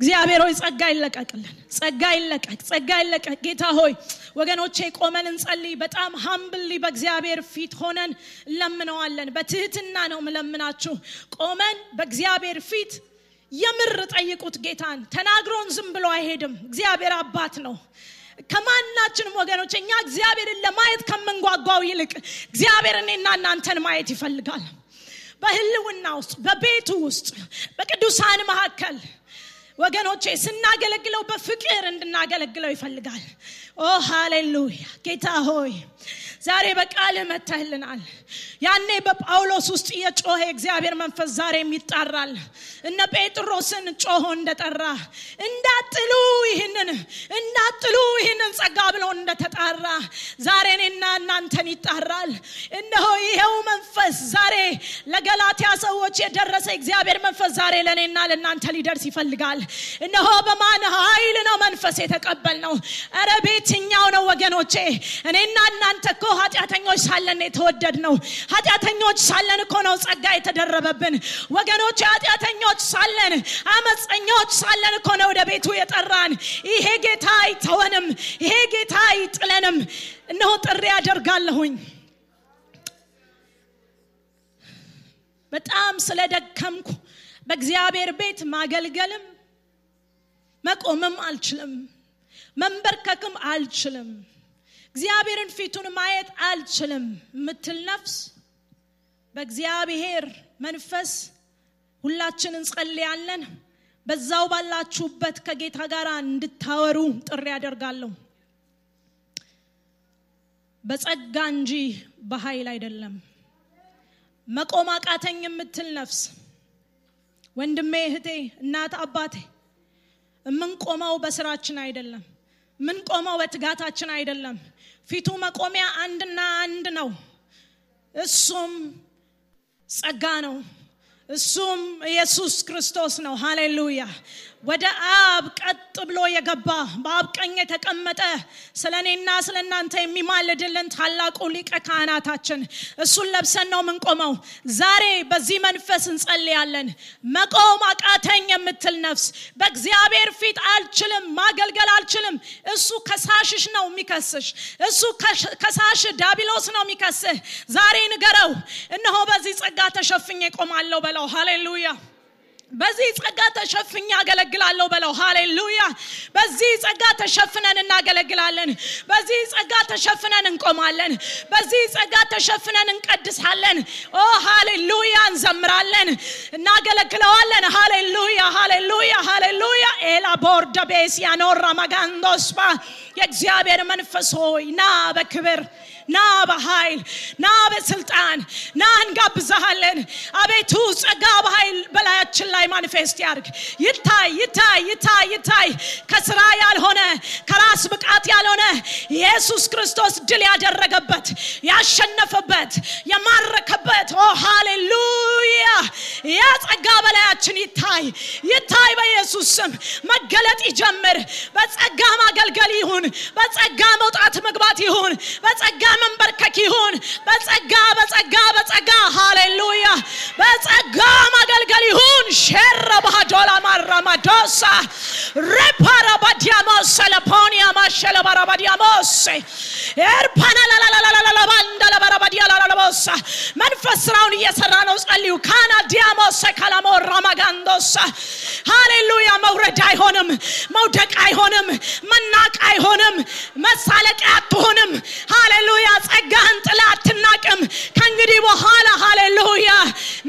እግዚአብሔር ሆይ ጸጋ ይለቀቅልን ጸጋ ይለቀቅ ጸጋ ይለቀቅ። ጌታ ሆይ ወገኖቼ ቆመን እንጸልይ። በጣም ሀምብሊ በእግዚአብሔር ፊት ሆነን እንለምነዋለን። በትህትና ነው ምለምናችሁ ቆመን በእግዚአብሔር ፊት የምር ጠይቁት ጌታን። ተናግሮን ዝም ብሎ አይሄድም። እግዚአብሔር አባት ነው። ከማናችንም ወገኖች እኛ እግዚአብሔርን ለማየት ከምንጓጓው ይልቅ እግዚአብሔር እኔና እናንተን ማየት ይፈልጋል በህልውና ውስጥ በቤቱ ውስጥ በቅዱሳን መካከል ወገኖቼ ስናገለግለው በፍቅር እንድናገለግለው ይፈልጋል። ኦ ሃሌሉያ! ጌታ ሆይ ዛሬ በቃል መተህልናል ያኔ በጳውሎስ ውስጥ የጮኸ የእግዚአብሔር መንፈስ ዛሬም ይጣራል። እነ ጴጥሮስን ጮሆ እንደጠራ። እንዳጥሉ ይህንን እንዳጥሉ ይህንን ጸጋ ብሎ እንደተጣራ። ዛሬ እኔና እናንተን ይጣራል። እነሆ ይኸው መንፈስ ዛሬ ለገላትያ ሰዎች የደረሰ እግዚአብሔር መንፈስ ዛሬ ለእኔና ለእናንተ ሊደርስ ይፈልጋል። እነሆ በማን ኃይል ነው መንፈስ የተቀበል ነው እረ ቤትኛው ነው ወገኖቼ። እኔና እናንተ እኮ ኃጢአተኞች ሳለን የተወደድ ነው ኃጢአተኞች ሳለን እኮ ነው ጸጋ የተደረበብን። ወገኖች ኃጢአተኞች ሳለን አመፀኞች ሳለን እኮ ነው ወደ ቤቱ የጠራን። ይሄ ጌታ አይተወንም ይሄ ጌታ አይጥለንም። እነሆ ጥሪ ያደርጋለሁኝ በጣም ስለደከምኩ በእግዚአብሔር ቤት ማገልገልም መቆምም አልችልም መንበርከክም አልችልም እግዚአብሔርን ፊቱን ማየት አልችልም ምትል ነፍስ በእግዚአብሔር መንፈስ ሁላችን እንጸልያለን። በዛው ባላችሁበት ከጌታ ጋር እንድታወሩ ጥሪ ያደርጋለሁ በጸጋ እንጂ በኃይል አይደለም። መቆም አቃተኝ የምትል ነፍስ ወንድሜ እህቴ እናት አባቴ የምንቆመው በስራችን አይደለም ምንቆመው በትጋታችን አይደለም ፊቱ መቆሚያ አንድና አንድ ነው። እሱም ጸጋ ነው። እሱም ኢየሱስ ክርስቶስ ነው። ሃሌሉያ ወደ አብ ቀጥ ብሎ የገባ በአብ ቀኝ የተቀመጠ ስለ እኔና ስለ እናንተ የሚማልድልን ታላቁ ሊቀ ካህናታችን። እሱን ለብሰን ነው የምንቆመው። ዛሬ በዚህ መንፈስ እንጸልያለን። መቆም አቃተኝ የምትል ነፍስ በእግዚአብሔር ፊት አልችልም ማገልገል አልችልም። እሱ ከሳሽሽ ነው የሚከስሽ። እሱ ከሳሽ ዳቢሎስ ነው የሚከስህ። ዛሬ ንገረው። እነሆ በዚህ ጸጋ ተሸፍኜ ቆማለሁ በለው። ሃሌሉያ በዚህ ጸጋ ተሸፍኛ አገለግላለሁ በለው። ሃሌሉያ! በዚህ ጸጋ ተሸፍነን እናገለግላለን። በዚህ ጸጋ ተሸፍነን እንቆማለን። በዚህ ጸጋ ተሸፍነን እንቀድሳለን። ኦ ሃሌሉያ! እንዘምራለን። እናገለግለዋለን። ሃሌሉያ! ሃሌሉያ! ሃሌሉያ! ኤላ ቦርደ ቤስ ያኖራ ማጋንዶስባ የእግዚአብሔር መንፈስ ሆይ ና በክብር ና በኃይል ና በስልጣን ና እንጋብዛሃለን አቤቱ ጸጋ በኃይል በላያችን ላይ ማኒፌስት ያርግ ይታይ ይታይ ይታይ ይታይ። ከስራ ያልሆነ ከራስ ብቃት ያልሆነ ኢየሱስ ክርስቶስ ድል ያደረገበት ያሸነፈበት የማረከበት ኦ ሃሌሉያ! ያ ጸጋ በላያችን ይታይ ይታይ በኢየሱስ ስም። መገለጥ ይጀምር በጸጋ ማገልገል ይሁን በጸጋ መውጣት መግባት ይሁን። በጸጋ መንበርከክ ይሁን። በጸጋ በጸጋ በጸጋ ሃሌሉያ። በጸጋ ማገልገል ይሁን። ሸረ ባህዶላ ማራማዶሳ ሬፓራ ባዲያሞስ ሰለፖኒያ ማሸለ ባራባዲያሞስ ኤርፓና መንፈስ ስራውን እየሰራ ነው። ጸልዩ። ካና ዲያሞስ ራማጋንዶሳ ሃሌሉያ። መውረድ አይሆንም። መውደቅ አይሆንም። መናቅ አይሆንም መሳለቂያ አትሆንም። ሃሌሉያ! ጸጋህን ጥላ አትናቅም። ከእንግዲህ በኋላ ሃሌሉያ!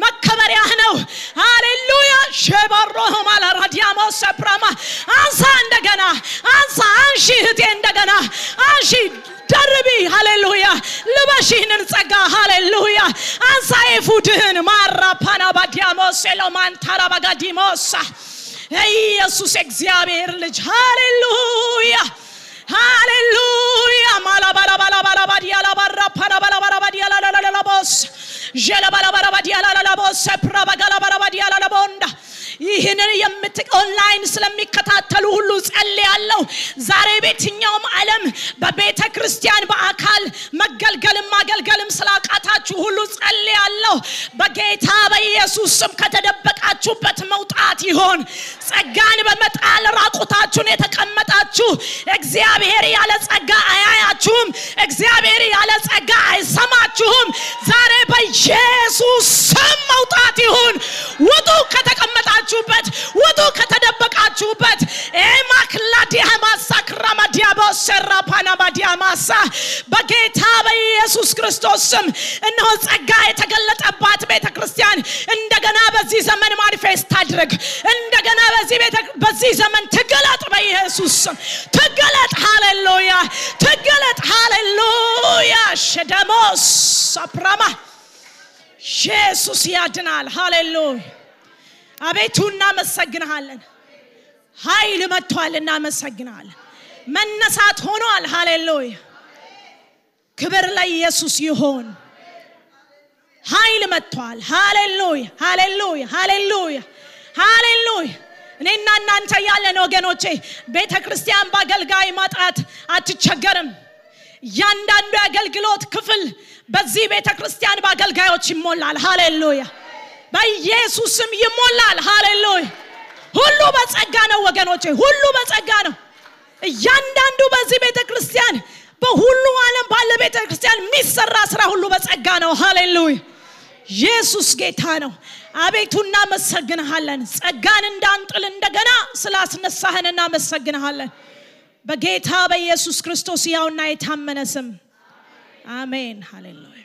መከበሪያህ ነው። ሃሌሉያ! ሸበሮሆ ማላራዲያሞ ሰፕራማ። አንሳ እንደገና አንሳ አንሺ እህቴ እንደገና አንሺ ደርቢ። ሃሌሉያ! ልበሽ ይህንን ጸጋ። ሃሌሉያ! አንሳ ኤፉድህን። ማራፓና ባዲያሞስ ኤሎማንታራ ባጋዲሞሳ። ኢየሱስ እግዚአብሔር ልጅ። ሃሌሉያ ሃሌሉያ. ይህንን የምት ኦንላይን ስለሚከታተሉ ሁሉ ጸልያለሁ። ዛሬ በየትኛውም ዓለም በቤተ ክርስቲያን በአካል መገልገልም ማገልገልም ስላቃታችሁ ሁሉ ጸልያለሁ። በጌታ በኢየሱስ ስም ከተደበቃችሁበት መውጣት ይሆን። ጸጋን በመጣል ራቁታችሁን የተቀመጣችሁ እግዚአብሔር ያለ ጸጋ አያያችሁም። እግዚአብሔር ያለ ጸጋ አይሰማችሁም። ዛሬ በኢየሱስ ስም መውጣት ይሁን ውጡ ከተቀመጣችሁበት ውጡ ከተደበቃችሁበት። ኤማክላዲያማሳ ክራማዲያቦሰራ ፓናማዲያማሳ በጌታ በኢየሱስ ክርስቶስ ስም እነሆ ጸጋ የተገለጠባት ቤተ ክርስቲያን እንደገና በዚህ ዘመን ማኒፌስት አድርግ። እንደገና በዚህ ዘመን ትገለጥ በኢየሱስ ስም። ትገለጥ ሃሌሉያ! ትገለጥ ሃሌሉያ! ሸደሞስ አፕራማ ኢየሱስ ያድናል። ሃሌሉያ አቤቱ እናመሰግንሃለን። ኃይል መጥቷል እናመሰግናለን መነሳት ሆኗል። ሃሌሉያ። ክብር ለኢየሱስ ይሆን ኃይል መጥቷል። ሃሌሉያ ሃሌሉያ ሃሌሉያ ሃሌሉያ። እኔና እናንተ ያለን ወገኖቼ ቤተ ክርስቲያን በአገልጋይ ማጣት አትቸገርም። እያንዳንዱ የአገልግሎት ክፍል በዚህ ቤተ ክርስቲያን በአገልጋዮች ይሞላል። ሃሌሉያ በኢየሱስም ይሞላል። ሃሌሉያ! ሁሉ በጸጋ ነው ወገኖቼ ሁሉ በጸጋ ነው። እያንዳንዱ በዚህ ቤተ ክርስቲያን በሁሉ ዓለም ባለ ቤተ ክርስቲያን የሚሰራ ስራ ሁሉ በጸጋ ነው። ሃሌሉያ! ኢየሱስ ጌታ ነው። አቤቱ እናመሰግንሃለን። ጸጋን እንዳንጥል እንደገና ስላስነሳህን እናመሰግንሃለን። በጌታ በኢየሱስ ክርስቶስ ያውና የታመነ ስም። አሜን። ሃሌሉያ